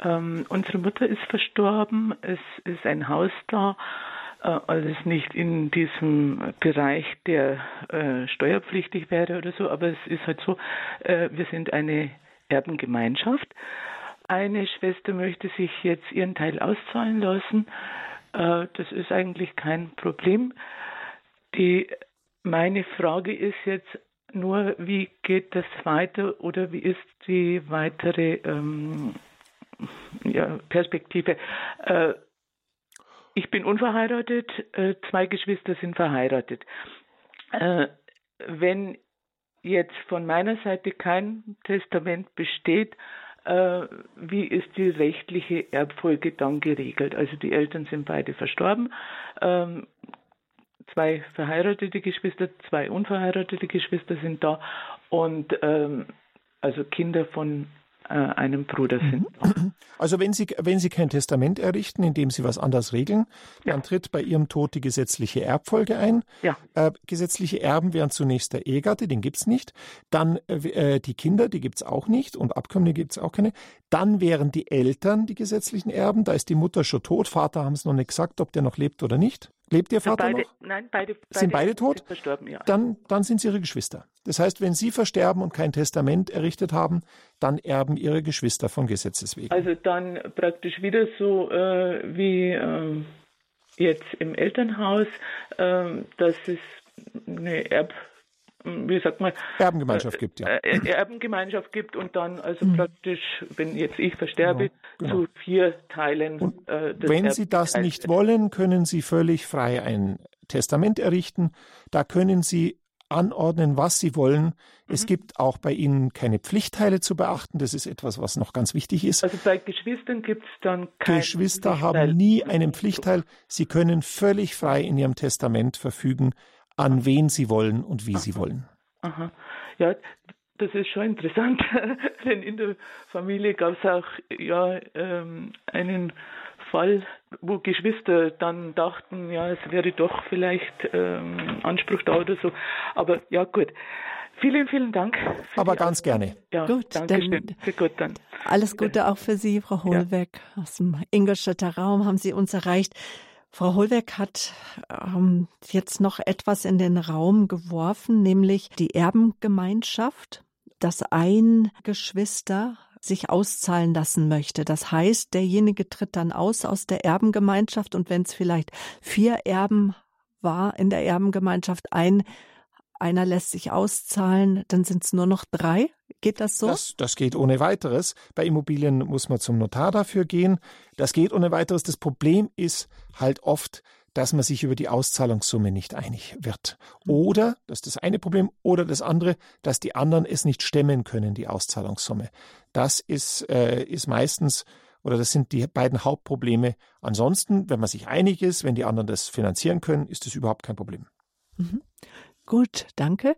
Ähm, unsere Mutter ist verstorben, es ist ein Haus da, äh, also nicht in diesem Bereich, der äh, steuerpflichtig wäre oder so, aber es ist halt so, äh, wir sind eine Erbengemeinschaft. Eine Schwester möchte sich jetzt ihren Teil auszahlen lassen. Äh, das ist eigentlich kein Problem. Die, meine Frage ist jetzt nur, wie geht das weiter oder wie ist die weitere ähm, ja, Perspektive? Äh, ich bin unverheiratet, äh, zwei Geschwister sind verheiratet. Äh, wenn jetzt von meiner Seite kein Testament besteht, äh, wie ist die rechtliche Erbfolge dann geregelt? Also die Eltern sind beide verstorben, ähm, zwei verheiratete Geschwister, zwei unverheiratete Geschwister sind da und ähm, also Kinder von äh, einem Bruder sind. Also wenn Sie, wenn Sie kein Testament errichten, indem Sie was anders regeln, ja. dann tritt bei Ihrem Tod die gesetzliche Erbfolge ein. Ja. Äh, gesetzliche Erben wären zunächst der Ehegatte, den gibt's nicht. Dann äh, die Kinder, die gibt's auch nicht und Abkömmlinge gibt's auch keine. Dann wären die Eltern die gesetzlichen Erben. Da ist die Mutter schon tot. Vater haben es noch nicht gesagt, ob der noch lebt oder nicht. Lebt Ihr Vater beide, noch? Nein, beide, beide sind beide tot. Sind verstorben, ja. Dann, dann sind sie Ihre Geschwister. Das heißt, wenn Sie versterben und kein Testament errichtet haben, dann erben Ihre Geschwister von Gesetzes wegen. Also dann praktisch wieder so äh, wie äh, jetzt im Elternhaus, äh, dass es eine Erb wie sagt man? Erbengemeinschaft gibt, ja. Äh, Erbengemeinschaft gibt und dann also mhm. praktisch, wenn jetzt ich versterbe, genau, genau. zu vier Teilen. Und äh, wenn Sie das nicht wollen, können Sie völlig frei ein Testament errichten. Da können Sie anordnen, was Sie wollen. Mhm. Es gibt auch bei Ihnen keine Pflichtteile zu beachten. Das ist etwas, was noch ganz wichtig ist. Also bei Geschwistern gibt es dann keine Geschwister haben nie einen Pflichtteil. Sie können völlig frei in Ihrem Testament verfügen, an wen Sie wollen und wie Aha. Sie wollen. Aha. Ja, das ist schon interessant, denn in der Familie gab es auch ja, ähm, einen Fall, wo Geschwister dann dachten, ja, es wäre doch vielleicht ähm, Anspruch da oder so. Aber ja, gut. Vielen, vielen Dank. Aber ganz gerne. Ja, gut, danke schön. Für gut dann. Alles Gute auch für Sie, Frau Hohlweg. Ja. Aus dem Ingolstädter Raum haben Sie uns erreicht. Frau Hohlweg hat ähm, jetzt noch etwas in den Raum geworfen, nämlich die Erbengemeinschaft, dass ein Geschwister sich auszahlen lassen möchte. Das heißt, derjenige tritt dann aus aus der Erbengemeinschaft und wenn es vielleicht vier Erben war in der Erbengemeinschaft, ein einer lässt sich auszahlen, dann sind es nur noch drei. Geht das so? Das, das geht ohne weiteres. Bei Immobilien muss man zum Notar dafür gehen. Das geht ohne weiteres. Das Problem ist halt oft, dass man sich über die Auszahlungssumme nicht einig wird. Oder, das ist das eine Problem, oder das andere, dass die anderen es nicht stemmen können, die Auszahlungssumme. Das ist, äh, ist meistens oder das sind die beiden Hauptprobleme. Ansonsten, wenn man sich einig ist, wenn die anderen das finanzieren können, ist das überhaupt kein Problem. Mhm. Gut, danke.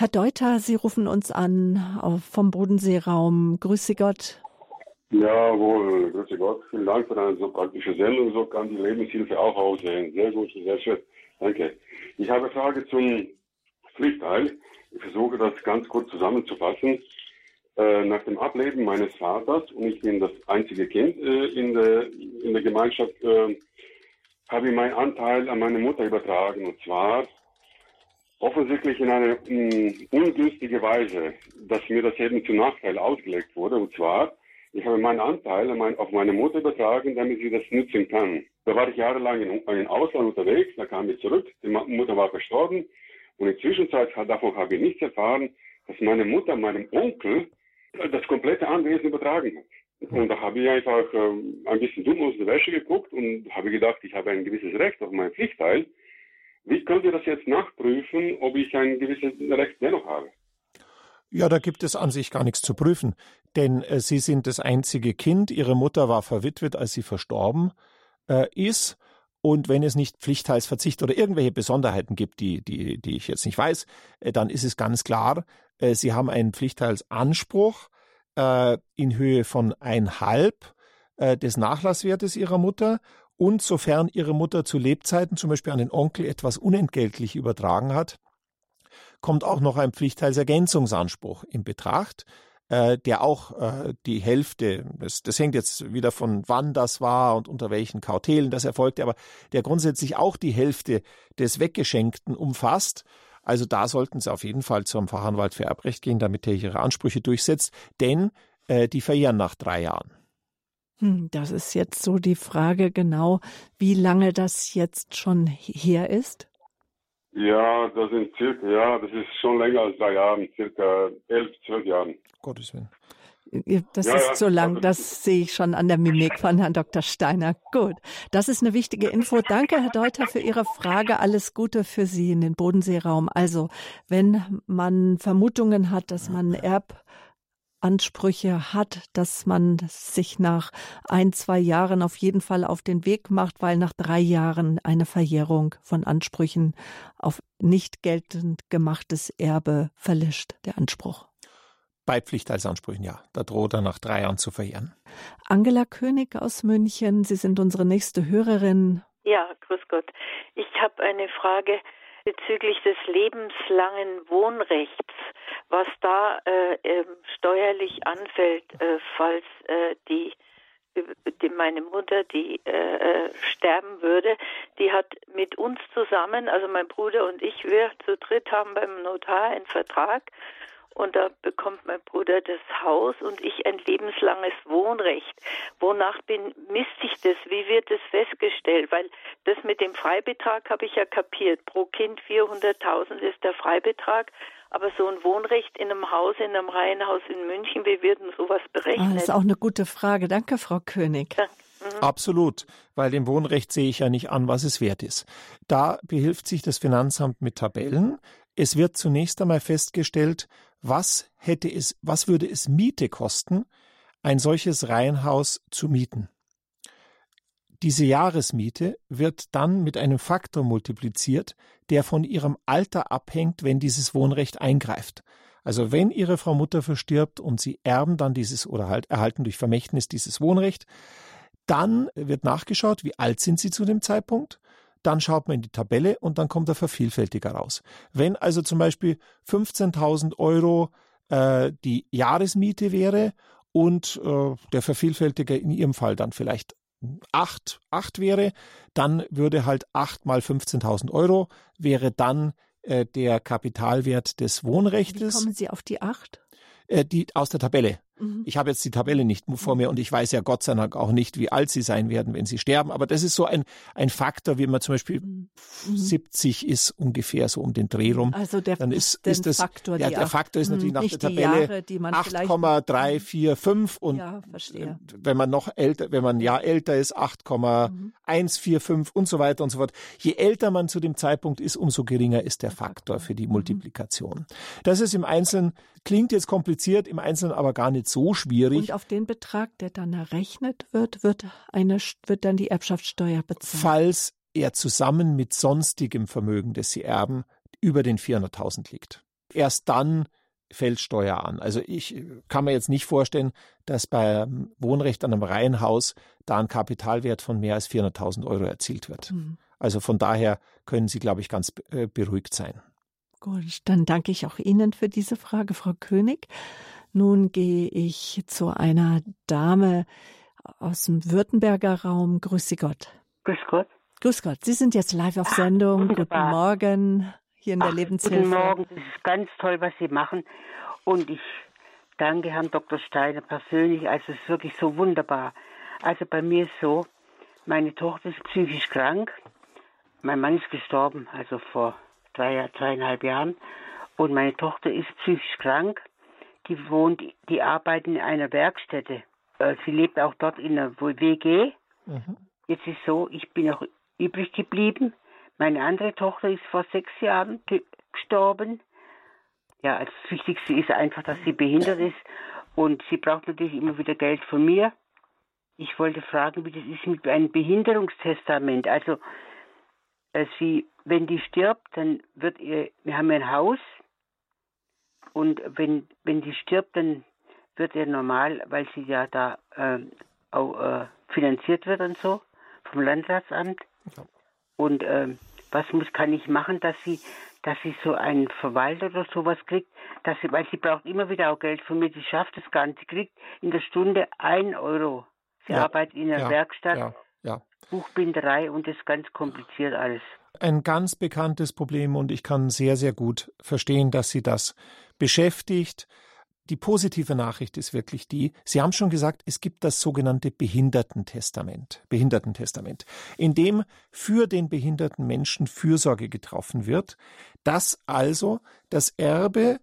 Herr Deuter, Sie rufen uns an vom Bodenseeraum. Grüße Gott. Jawohl, grüße Gott. Vielen Dank für eine so praktische Sendung. So kann die Lebenshilfe auch aussehen. Sehr gut, sehr schön. Danke. Ich habe eine Frage zum Pflichtteil. Ich versuche das ganz kurz zusammenzufassen. Äh, nach dem Ableben meines Vaters, und ich bin das einzige Kind äh, in, der, in der Gemeinschaft, äh, habe ich meinen Anteil an meine Mutter übertragen. Und zwar offensichtlich in eine mh, mm, ungünstige Weise, dass mir das eben zu Nachteil ausgelegt wurde. Und zwar, ich habe meinen Anteil auf meine Mutter übertragen, damit sie das nutzen kann. Da war ich jahrelang in, in Ausland unterwegs, da kam ich zurück, die Mutter war verstorben und in der Zwischenzeit davon habe ich nichts erfahren, dass meine Mutter meinem Onkel das komplette Anwesen übertragen hat. Und da habe ich einfach äh, ein bisschen dumm aus der Wäsche geguckt und habe gedacht, ich habe ein gewisses Recht auf meinen Pflichtteil. Wie könnt ihr das jetzt nachprüfen, ob ich ein gewisses Recht dennoch habe? Ja, da gibt es an sich gar nichts zu prüfen, denn äh, Sie sind das einzige Kind. Ihre Mutter war verwitwet, als sie verstorben äh, ist. Und wenn es nicht Pflichtteilsverzicht oder irgendwelche Besonderheiten gibt, die, die, die ich jetzt nicht weiß, äh, dann ist es ganz klar, äh, Sie haben einen Pflichtteilsanspruch äh, in Höhe von einhalb äh, des Nachlasswertes Ihrer Mutter. Und sofern Ihre Mutter zu Lebzeiten zum Beispiel an den Onkel etwas unentgeltlich übertragen hat, kommt auch noch ein Pflichtteilsergänzungsanspruch in Betracht, äh, der auch äh, die Hälfte, das, das hängt jetzt wieder von wann das war und unter welchen Kautelen das erfolgte, aber der grundsätzlich auch die Hälfte des Weggeschenkten umfasst. Also da sollten Sie auf jeden Fall zum Fachanwalt für Erbrecht gehen, damit er Ihre Ansprüche durchsetzt, denn äh, die verjähren nach drei Jahren. Hm, das ist jetzt so die Frage genau, wie lange das jetzt schon her ist. Ja, das sind circa, ja, das ist schon länger als drei Jahre, circa elf, zwölf Jahren. Gottes Willen. Das ja, ist so lang, das sehe ich schon an der Mimik von Herrn Dr. Steiner. Gut, das ist eine wichtige Info. Danke, Herr Deuter, für Ihre Frage. Alles Gute für Sie in den Bodenseeraum. Also, wenn man Vermutungen hat, dass man Erb Ansprüche hat, dass man sich nach ein, zwei Jahren auf jeden Fall auf den Weg macht, weil nach drei Jahren eine Verjährung von Ansprüchen auf nicht geltend gemachtes Erbe verlischt, der Anspruch. Bei Pflichtheitsansprüchen, ja. Da droht er nach drei Jahren zu verjähren. Angela König aus München, Sie sind unsere nächste Hörerin. Ja, grüß Gott. Ich habe eine Frage bezüglich des lebenslangen Wohnrechts, was da äh, äh, steuerlich anfällt, äh, falls äh, die, die, meine Mutter, die äh, äh, sterben würde, die hat mit uns zusammen, also mein Bruder und ich, wir zu dritt haben beim Notar einen Vertrag und da bekommt mein Bruder das Haus und ich ein lebenslanges Wohnrecht. Wonach bin, misst sich das? Wie wird das festgestellt? Weil das mit dem Freibetrag habe ich ja kapiert. Pro Kind 400.000 ist der Freibetrag, Aber so ein Wohnrecht in einem Haus, in einem Reihenhaus in München, wie wird denn sowas berechnet? Ah, das ist auch eine gute Frage. Danke, Frau König. Ja. Mhm. Absolut, weil dem Wohnrecht sehe ich ja nicht an, was es wert ist. Da behilft sich das Finanzamt mit Tabellen. Es wird zunächst einmal festgestellt, was hätte es, was würde es Miete kosten, ein solches Reihenhaus zu mieten. Diese Jahresmiete wird dann mit einem Faktor multipliziert, der von ihrem Alter abhängt, wenn dieses Wohnrecht eingreift. Also wenn ihre Frau Mutter verstirbt und sie erben dann dieses oder halt erhalten durch Vermächtnis dieses Wohnrecht, dann wird nachgeschaut, wie alt sind sie zu dem Zeitpunkt. Dann schaut man in die Tabelle und dann kommt der Vervielfältiger raus. Wenn also zum Beispiel 15.000 Euro äh, die Jahresmiete wäre und äh, der Vervielfältiger in ihrem Fall dann vielleicht 8, 8 wäre, dann würde halt 8 mal 15.000 Euro wäre dann äh, der Kapitalwert des Wohnrechtes. Wie kommen Sie auf die 8? Äh, die aus der Tabelle. Mhm. Ich habe jetzt die Tabelle nicht vor mir und ich weiß ja Gott sei Dank auch nicht, wie alt sie sein werden, wenn sie sterben. Aber das ist so ein, ein Faktor, wie man zum Beispiel mhm. 70 ist ungefähr so um den Dreh rum. Also der, dann ist, ist das, Faktor, ja, der Faktor ist natürlich nach der Tabelle 8,345 und ja, wenn man noch älter, wenn man ein Jahr älter ist, 8,145 mhm. und so weiter und so fort. Je älter man zu dem Zeitpunkt ist, umso geringer ist der Faktor für die mhm. Multiplikation. Das ist im Einzelnen, klingt jetzt kompliziert, im Einzelnen aber gar nicht so schwierig. Und auf den Betrag, der dann errechnet wird, wird, eine, wird dann die Erbschaftssteuer bezahlt. Falls er zusammen mit sonstigem Vermögen, das Sie erben, über den 400.000 liegt. Erst dann fällt Steuer an. Also ich kann mir jetzt nicht vorstellen, dass beim Wohnrecht an einem Reihenhaus da ein Kapitalwert von mehr als 400.000 Euro erzielt wird. Mhm. Also von daher können Sie, glaube ich, ganz äh, beruhigt sein. Gut, dann danke ich auch Ihnen für diese Frage, Frau König. Nun gehe ich zu einer Dame aus dem Württemberger Raum. Grüß Sie Gott. Grüß Gott. Grüß Gott. Sie sind jetzt live auf Sendung. Ach, guten Morgen hier in der Ach, Lebenshilfe. Guten Morgen. Das ist ganz toll, was Sie machen. Und ich danke Herrn Dr. Steiner persönlich. Also es ist wirklich so wunderbar. Also bei mir ist so, meine Tochter ist psychisch krank. Mein Mann ist gestorben, also vor drei, dreieinhalb Jahren. Und meine Tochter ist psychisch krank die wohnt, die arbeitet in einer Werkstätte. Äh, sie lebt auch dort in der WG. Mhm. Jetzt ist so, ich bin auch übrig geblieben. Meine andere Tochter ist vor sechs Jahren gestorben. Ja, das Wichtigste ist einfach, dass sie behindert ist und sie braucht natürlich immer wieder Geld von mir. Ich wollte fragen, wie das ist mit einem Behinderungstestament. Also, äh, sie, wenn die stirbt, dann wird ihr, wir haben ein Haus, und wenn, wenn die stirbt, dann wird er normal, weil sie ja da äh, auch äh, finanziert wird und so vom Landratsamt. Ja. Und äh, was muss kann ich machen, dass sie, dass sie so einen Verwalter oder sowas kriegt, dass sie, weil sie braucht immer wieder auch Geld von mir, sie schafft gar nicht. Sie kriegt in der Stunde ein Euro. Sie ja. arbeitet in der ja. Werkstatt, Buchbinderei und das ist ganz kompliziert alles ein ganz bekanntes Problem und ich kann sehr, sehr gut verstehen, dass Sie das beschäftigt. Die positive Nachricht ist wirklich die, Sie haben schon gesagt, es gibt das sogenannte Behindertentestament, Behindertentestament, in dem für den behinderten Menschen Fürsorge getroffen wird, dass also das Erbe,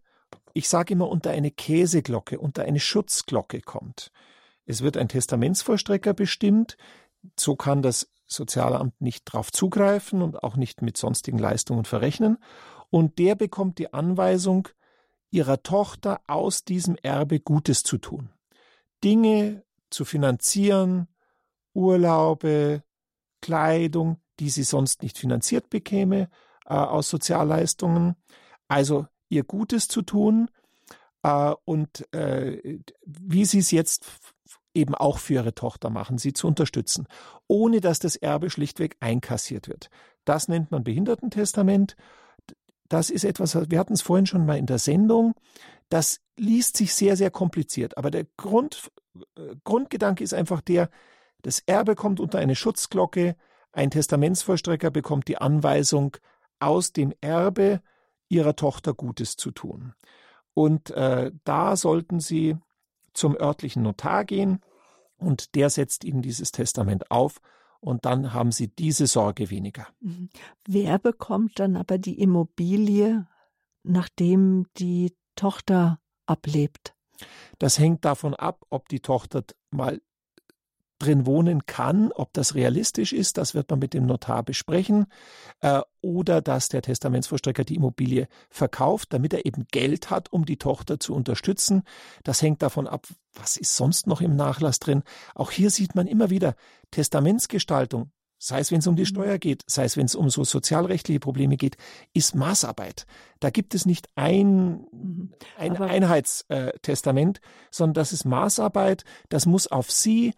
ich sage immer, unter eine Käseglocke, unter eine Schutzglocke kommt. Es wird ein Testamentsvollstrecker bestimmt, so kann das Sozialamt nicht darauf zugreifen und auch nicht mit sonstigen Leistungen verrechnen. Und der bekommt die Anweisung, ihrer Tochter aus diesem Erbe Gutes zu tun. Dinge zu finanzieren, Urlaube, Kleidung, die sie sonst nicht finanziert bekäme äh, aus Sozialleistungen. Also ihr Gutes zu tun äh, und äh, wie sie es jetzt eben auch für ihre Tochter machen, sie zu unterstützen, ohne dass das Erbe schlichtweg einkassiert wird. Das nennt man Behindertentestament. Das ist etwas, wir hatten es vorhin schon mal in der Sendung. Das liest sich sehr, sehr kompliziert. Aber der Grund, äh, Grundgedanke ist einfach der, das Erbe kommt unter eine Schutzglocke, ein Testamentsvollstrecker bekommt die Anweisung, aus dem Erbe ihrer Tochter Gutes zu tun. Und äh, da sollten Sie zum örtlichen Notar gehen und der setzt Ihnen dieses Testament auf und dann haben Sie diese Sorge weniger. Mhm. Wer bekommt dann aber die Immobilie nachdem die Tochter ablebt? Das hängt davon ab, ob die Tochter mal drin wohnen kann, ob das realistisch ist, das wird man mit dem Notar besprechen, äh, oder dass der Testamentsvollstrecker die Immobilie verkauft, damit er eben Geld hat, um die Tochter zu unterstützen. Das hängt davon ab, was ist sonst noch im Nachlass drin. Auch hier sieht man immer wieder Testamentsgestaltung sei es wenn es um die mhm. Steuer geht, sei es wenn es um so sozialrechtliche Probleme geht, ist Maßarbeit. Da gibt es nicht ein, mhm. ein Einheitstestament, sondern das ist Maßarbeit, das muss auf Sie,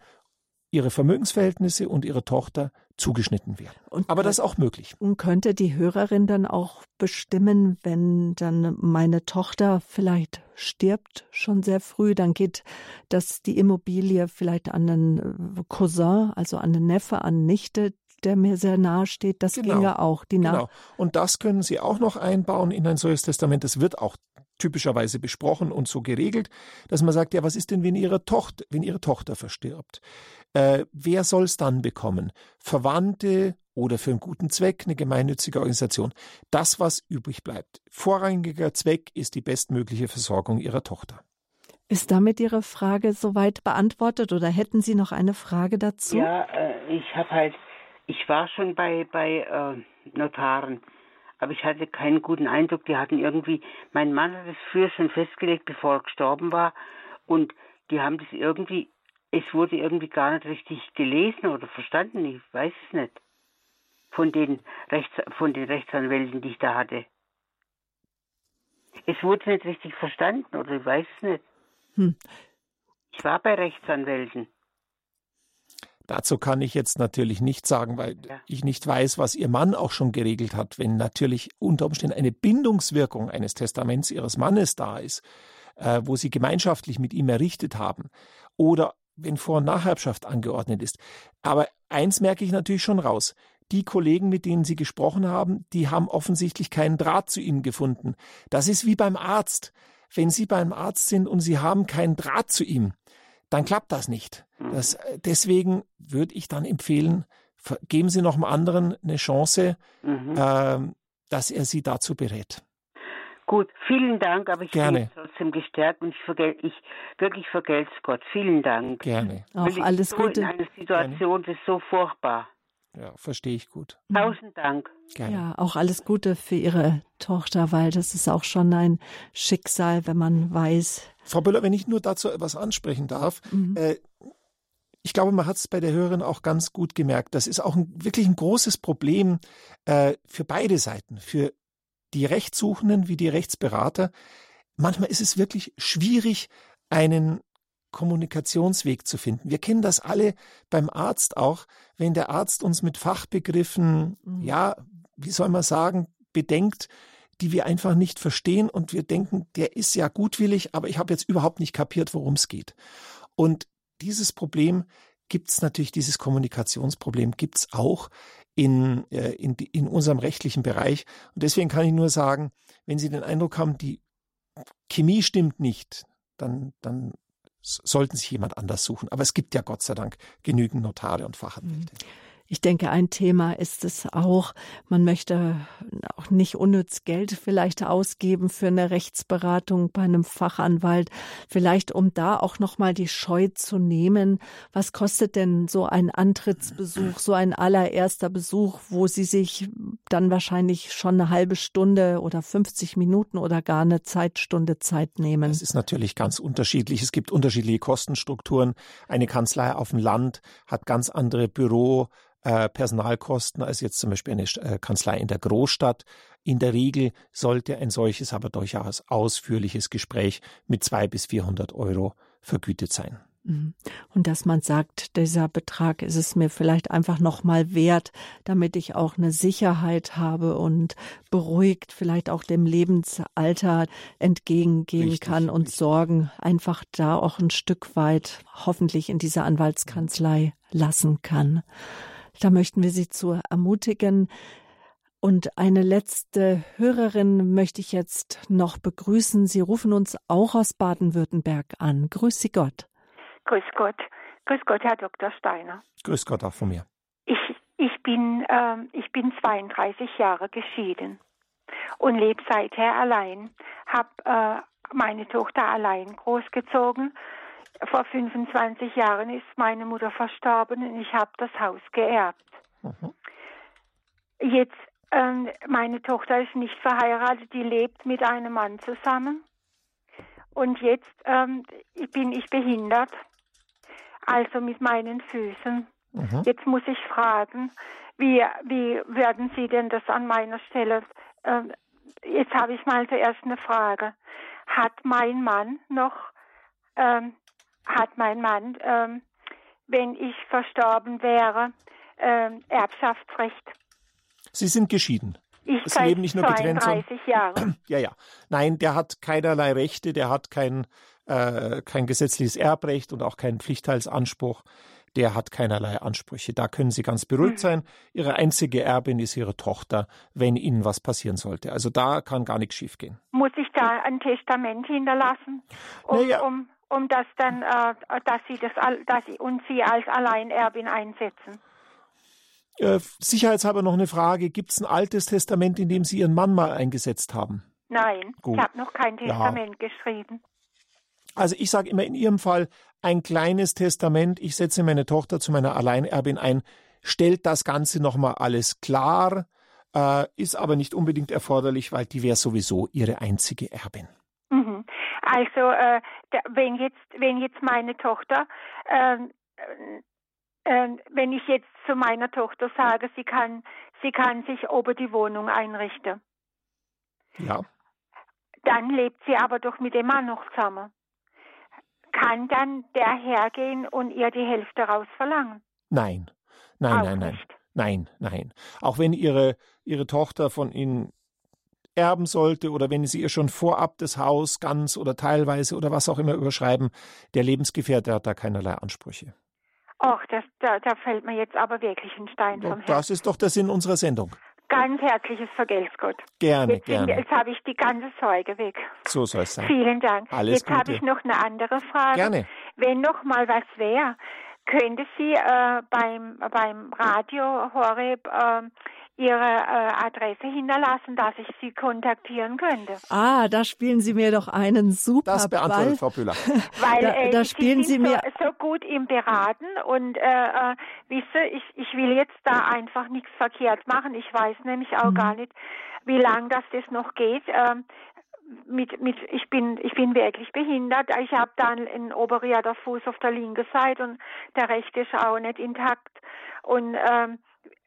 Ihre Vermögensverhältnisse und Ihre Tochter zugeschnitten werden. Und, Aber das ist auch möglich. Und könnte die Hörerin dann auch bestimmen, wenn dann meine Tochter vielleicht stirbt schon sehr früh, dann geht das die Immobilie vielleicht an einen Cousin, also an einen Neffe, an Nichte, der mir sehr nahe steht. Das genau. ginge auch. Die genau. Und das können Sie auch noch einbauen in ein solches Testament. Das wird auch typischerweise besprochen und so geregelt, dass man sagt, ja, was ist denn, wenn ihre Tochter, wenn ihre Tochter verstirbt? Äh, wer soll es dann bekommen? Verwandte oder für einen guten Zweck eine gemeinnützige Organisation? Das, was übrig bleibt. Vorrangiger Zweck ist die bestmögliche Versorgung ihrer Tochter. Ist damit Ihre Frage soweit beantwortet oder hätten Sie noch eine Frage dazu? Ja, äh, ich habe halt, ich war schon bei, bei äh, Notaren, aber ich hatte keinen guten Eindruck. Die hatten irgendwie, mein Mann hat es früher schon festgelegt, bevor er gestorben war, und die haben das irgendwie es wurde irgendwie gar nicht richtig gelesen oder verstanden. Ich weiß es nicht. Von den, Rechts, von den Rechtsanwälten, die ich da hatte. Es wurde nicht richtig verstanden oder ich weiß es nicht. Hm. Ich war bei Rechtsanwälten. Dazu kann ich jetzt natürlich nichts sagen, weil ja. ich nicht weiß, was Ihr Mann auch schon geregelt hat. Wenn natürlich unter Umständen eine Bindungswirkung eines Testaments Ihres Mannes da ist, äh, wo Sie gemeinschaftlich mit ihm errichtet haben, oder wenn Vor- und Nacherbschaft angeordnet ist. Aber eins merke ich natürlich schon raus. Die Kollegen, mit denen Sie gesprochen haben, die haben offensichtlich keinen Draht zu Ihnen gefunden. Das ist wie beim Arzt. Wenn Sie beim Arzt sind und Sie haben keinen Draht zu ihm, dann klappt das nicht. Mhm. Das, äh, deswegen würde ich dann empfehlen, geben Sie noch einem anderen eine Chance, mhm. äh, dass er Sie dazu berät. Gut, vielen Dank, aber ich Gerne. bin trotzdem gestärkt und ich, vergel ich wirklich vergelt's Gott. Vielen Dank. Gerne. Auch alles so Gute. In einer Situation, das ist so furchtbar. Ja, verstehe ich gut. Tausend Dank. Gerne. Ja, auch alles Gute für Ihre Tochter, weil das ist auch schon ein Schicksal, wenn man weiß. Frau Böller, wenn ich nur dazu etwas ansprechen darf, mhm. äh, ich glaube, man hat es bei der Hörerin auch ganz gut gemerkt. Das ist auch ein, wirklich ein großes Problem äh, für beide Seiten, für die Rechtssuchenden wie die Rechtsberater, manchmal ist es wirklich schwierig, einen Kommunikationsweg zu finden. Wir kennen das alle beim Arzt auch, wenn der Arzt uns mit Fachbegriffen, mhm. ja, wie soll man sagen, bedenkt, die wir einfach nicht verstehen und wir denken, der ist ja gutwillig, aber ich habe jetzt überhaupt nicht kapiert, worum es geht. Und dieses Problem gibt es natürlich, dieses Kommunikationsproblem gibt es auch in, äh, in, in unserem rechtlichen Bereich. Und deswegen kann ich nur sagen, wenn Sie den Eindruck haben, die Chemie stimmt nicht, dann, dann sollten sich jemand anders suchen. Aber es gibt ja Gott sei Dank genügend Notare und Fachanwälte. Mhm. Ich denke, ein Thema ist es auch, man möchte auch nicht unnütz Geld vielleicht ausgeben für eine Rechtsberatung bei einem Fachanwalt, vielleicht um da auch nochmal die Scheu zu nehmen. Was kostet denn so ein Antrittsbesuch, so ein allererster Besuch, wo Sie sich dann wahrscheinlich schon eine halbe Stunde oder 50 Minuten oder gar eine Zeitstunde Zeit nehmen? Das ist natürlich ganz unterschiedlich. Es gibt unterschiedliche Kostenstrukturen. Eine Kanzlei auf dem Land hat ganz andere Büro äh, Personalkosten als jetzt zum Beispiel eine äh, Kanzlei in der Großstadt. In der Regel sollte ein solches aber durchaus ausführliches Gespräch mit zwei bis 400 Euro vergütet sein. Mhm. Und dass man sagt, dieser Betrag ist es mir vielleicht einfach noch mal wert, damit ich auch eine Sicherheit habe und beruhigt vielleicht auch dem Lebensalter entgegengehen richtig, kann und richtig. Sorgen einfach da auch ein Stück weit hoffentlich in dieser Anwaltskanzlei lassen kann. Da möchten wir Sie zu ermutigen. Und eine letzte Hörerin möchte ich jetzt noch begrüßen. Sie rufen uns auch aus Baden-Württemberg an. Grüß Sie Gott. Grüß Gott. Grüß Gott, Herr Dr. Steiner. Grüß Gott auch von mir. Ich, ich, bin, äh, ich bin 32 Jahre geschieden. und lebe seither allein. Hab äh, meine Tochter allein großgezogen. Vor 25 Jahren ist meine Mutter verstorben und ich habe das Haus geerbt. Mhm. Jetzt, ähm, meine Tochter ist nicht verheiratet, die lebt mit einem Mann zusammen. Und jetzt ähm, bin ich behindert, also mit meinen Füßen. Mhm. Jetzt muss ich fragen, wie, wie werden Sie denn das an meiner Stelle? Äh, jetzt habe ich mal zuerst eine Frage. Hat mein Mann noch, ähm, hat mein Mann, ähm, wenn ich verstorben wäre, ähm, Erbschaftsrecht? Sie sind geschieden. Ich das Leben nicht nur 32 getrennt, Jahre. Ja, ja. Nein, der hat keinerlei Rechte, der hat kein, äh, kein gesetzliches Erbrecht und auch keinen Pflichtteilsanspruch der hat keinerlei Ansprüche. Da können Sie ganz beruhigt mhm. sein. Ihre einzige Erbin ist Ihre Tochter, wenn Ihnen was passieren sollte. Also da kann gar nichts schiefgehen. Muss ich da ein Testament hinterlassen, um, naja. um, um das dann, äh, dass Sie das, dass Sie und Sie als Alleinerbin einsetzen? Äh, sicherheitshalber noch eine Frage. Gibt es ein altes Testament, in dem Sie Ihren Mann mal eingesetzt haben? Nein, Gut. ich habe noch kein Testament ja. geschrieben. Also ich sage immer in Ihrem Fall ein kleines Testament, ich setze meine Tochter zu meiner Alleinerbin ein, stellt das Ganze nochmal alles klar, äh, ist aber nicht unbedingt erforderlich, weil die wäre sowieso ihre einzige Erbin. Also äh, wenn jetzt wenn jetzt meine Tochter äh, äh, wenn ich jetzt zu meiner Tochter sage, sie kann sie kann sich ober die Wohnung einrichten. Ja. Dann lebt sie aber doch mit dem Mann noch zusammen kann dann der hergehen und ihr die Hälfte rausverlangen? Nein, nein, Auch nein, nein. Nicht. Nein, nein. Auch wenn ihre, ihre Tochter von ihnen erben sollte oder wenn sie ihr schon vorab das Haus ganz oder teilweise oder was auch immer überschreiben, der Lebensgefährte hat da keinerlei Ansprüche. Ach, das, da, da fällt mir jetzt aber wirklich ein Stein vom Herzen. Das ist doch der Sinn unserer Sendung. Ganz herzliches Vergelt's Gott. Gerne, jetzt, gerne. Jetzt habe ich die ganze Sorge weg. So soll es sein. Vielen Dank. Alles jetzt habe ich noch eine andere Frage. Gerne. Wenn noch mal was wäre, könnte sie äh, beim, beim Radio Horeb äh, Ihre äh, Adresse hinterlassen, dass ich Sie kontaktieren könnte. Ah, da spielen Sie mir doch einen super Das beantwortet Ball. Frau Bühler. Weil da, äh, da spielen Sie, Sie mir so, so, gut im Beraten und äh, äh, wisse, ich, ich will jetzt da einfach nichts verkehrt machen. Ich weiß nämlich auch mhm. gar nicht, wie lange das das noch geht. Ähm, mit, mit, ich bin, ich bin wirklich behindert. Ich habe dann einen oberen Fuß auf der linken Seite und der rechte ist auch nicht intakt. Und ähm,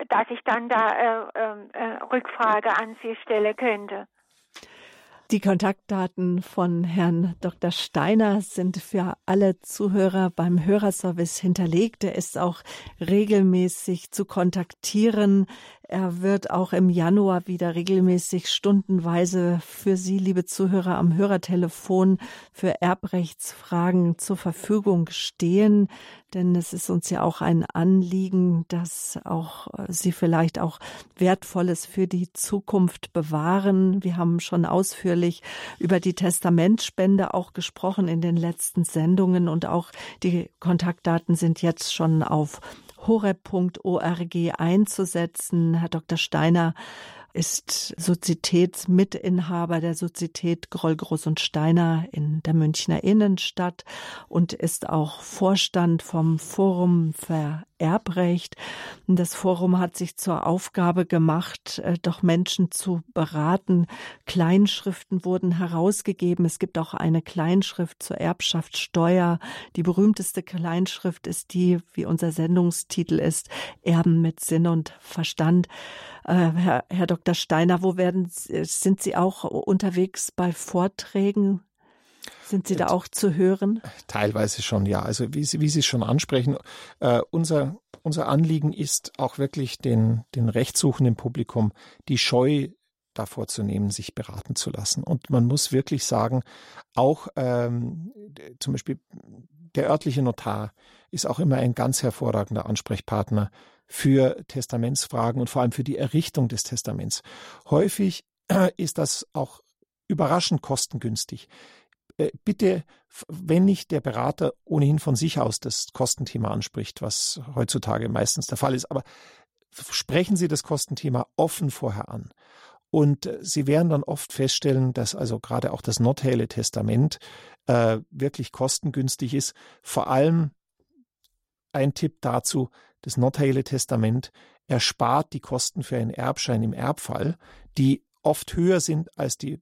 dass ich dann da äh, ähm, äh, Rückfrage an Sie stellen könnte. Die Kontaktdaten von Herrn Dr. Steiner sind für alle Zuhörer beim Hörerservice hinterlegt. Er ist auch regelmäßig zu kontaktieren. Er wird auch im Januar wieder regelmäßig stundenweise für Sie, liebe Zuhörer, am Hörertelefon für Erbrechtsfragen zur Verfügung stehen. Denn es ist uns ja auch ein Anliegen, dass auch äh, Sie vielleicht auch Wertvolles für die Zukunft bewahren. Wir haben schon ausführlich über die Testamentspende auch gesprochen in den letzten Sendungen und auch die Kontaktdaten sind jetzt schon auf horeb.org einzusetzen. Herr Dr. Steiner ist Sozietätsmitinhaber der Sozietät Groll, Groß und Steiner in der Münchner Innenstadt und ist auch Vorstand vom Forum für Erbrecht. Das Forum hat sich zur Aufgabe gemacht, äh, doch Menschen zu beraten. Kleinschriften wurden herausgegeben. Es gibt auch eine Kleinschrift zur Erbschaftssteuer. Die berühmteste Kleinschrift ist die, wie unser Sendungstitel ist, Erben mit Sinn und Verstand. Äh, Herr, Herr Dr. Steiner, wo werden, sind Sie auch unterwegs bei Vorträgen? Sind Sie da auch zu hören? Teilweise schon, ja. Also wie Sie, wie Sie schon ansprechen, äh, unser, unser Anliegen ist auch wirklich den, den rechtssuchenden Publikum die Scheu davor zu nehmen, sich beraten zu lassen. Und man muss wirklich sagen, auch ähm, zum Beispiel der örtliche Notar ist auch immer ein ganz hervorragender Ansprechpartner für Testamentsfragen und vor allem für die Errichtung des Testaments. Häufig ist das auch überraschend kostengünstig. Äh, bitte, wenn nicht der Berater ohnehin von sich aus das Kostenthema anspricht, was heutzutage meistens der Fall ist, aber sprechen Sie das Kostenthema offen vorher an Und äh, Sie werden dann oft feststellen, dass also gerade auch das Nordhelle Testament äh, wirklich kostengünstig ist. Vor allem ein Tipp dazu, das Nordhelle Testament erspart die Kosten für einen Erbschein im Erbfall, die oft höher sind als die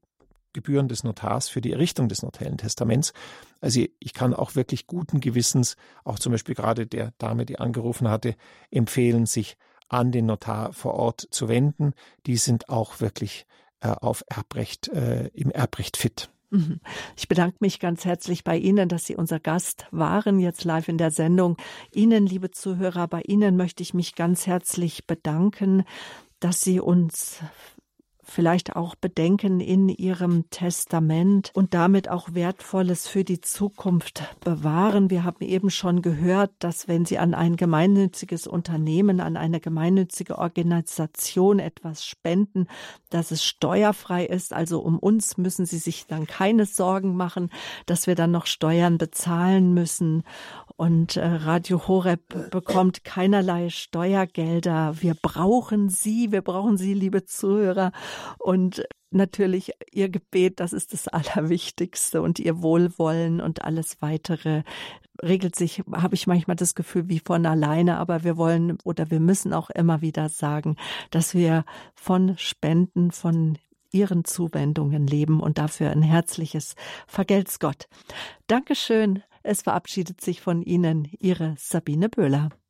Gebühren des Notars für die Errichtung des notellen Testaments. Also ich kann auch wirklich guten Gewissens, auch zum Beispiel gerade der Dame, die angerufen hatte, empfehlen, sich an den Notar vor Ort zu wenden. Die sind auch wirklich äh, auf Erbrecht, äh, im Erbrecht fit. Mhm. Ich bedanke mich ganz herzlich bei Ihnen, dass Sie unser Gast waren, jetzt live in der Sendung. Ihnen, liebe Zuhörer, bei Ihnen möchte ich mich ganz herzlich bedanken, dass Sie uns vielleicht auch Bedenken in ihrem Testament und damit auch Wertvolles für die Zukunft bewahren. Wir haben eben schon gehört, dass wenn Sie an ein gemeinnütziges Unternehmen, an eine gemeinnützige Organisation etwas spenden, dass es steuerfrei ist. Also um uns müssen Sie sich dann keine Sorgen machen, dass wir dann noch Steuern bezahlen müssen. Und äh, Radio Horeb bekommt keinerlei Steuergelder. Wir brauchen Sie, wir brauchen Sie, liebe Zuhörer. Und natürlich Ihr Gebet, das ist das Allerwichtigste und Ihr Wohlwollen und alles weitere regelt sich, habe ich manchmal das Gefühl, wie von alleine, aber wir wollen oder wir müssen auch immer wieder sagen, dass wir von Spenden, von Ihren Zuwendungen leben und dafür ein herzliches Vergelt's Gott. Dankeschön. Es verabschiedet sich von Ihnen Ihre Sabine Böhler.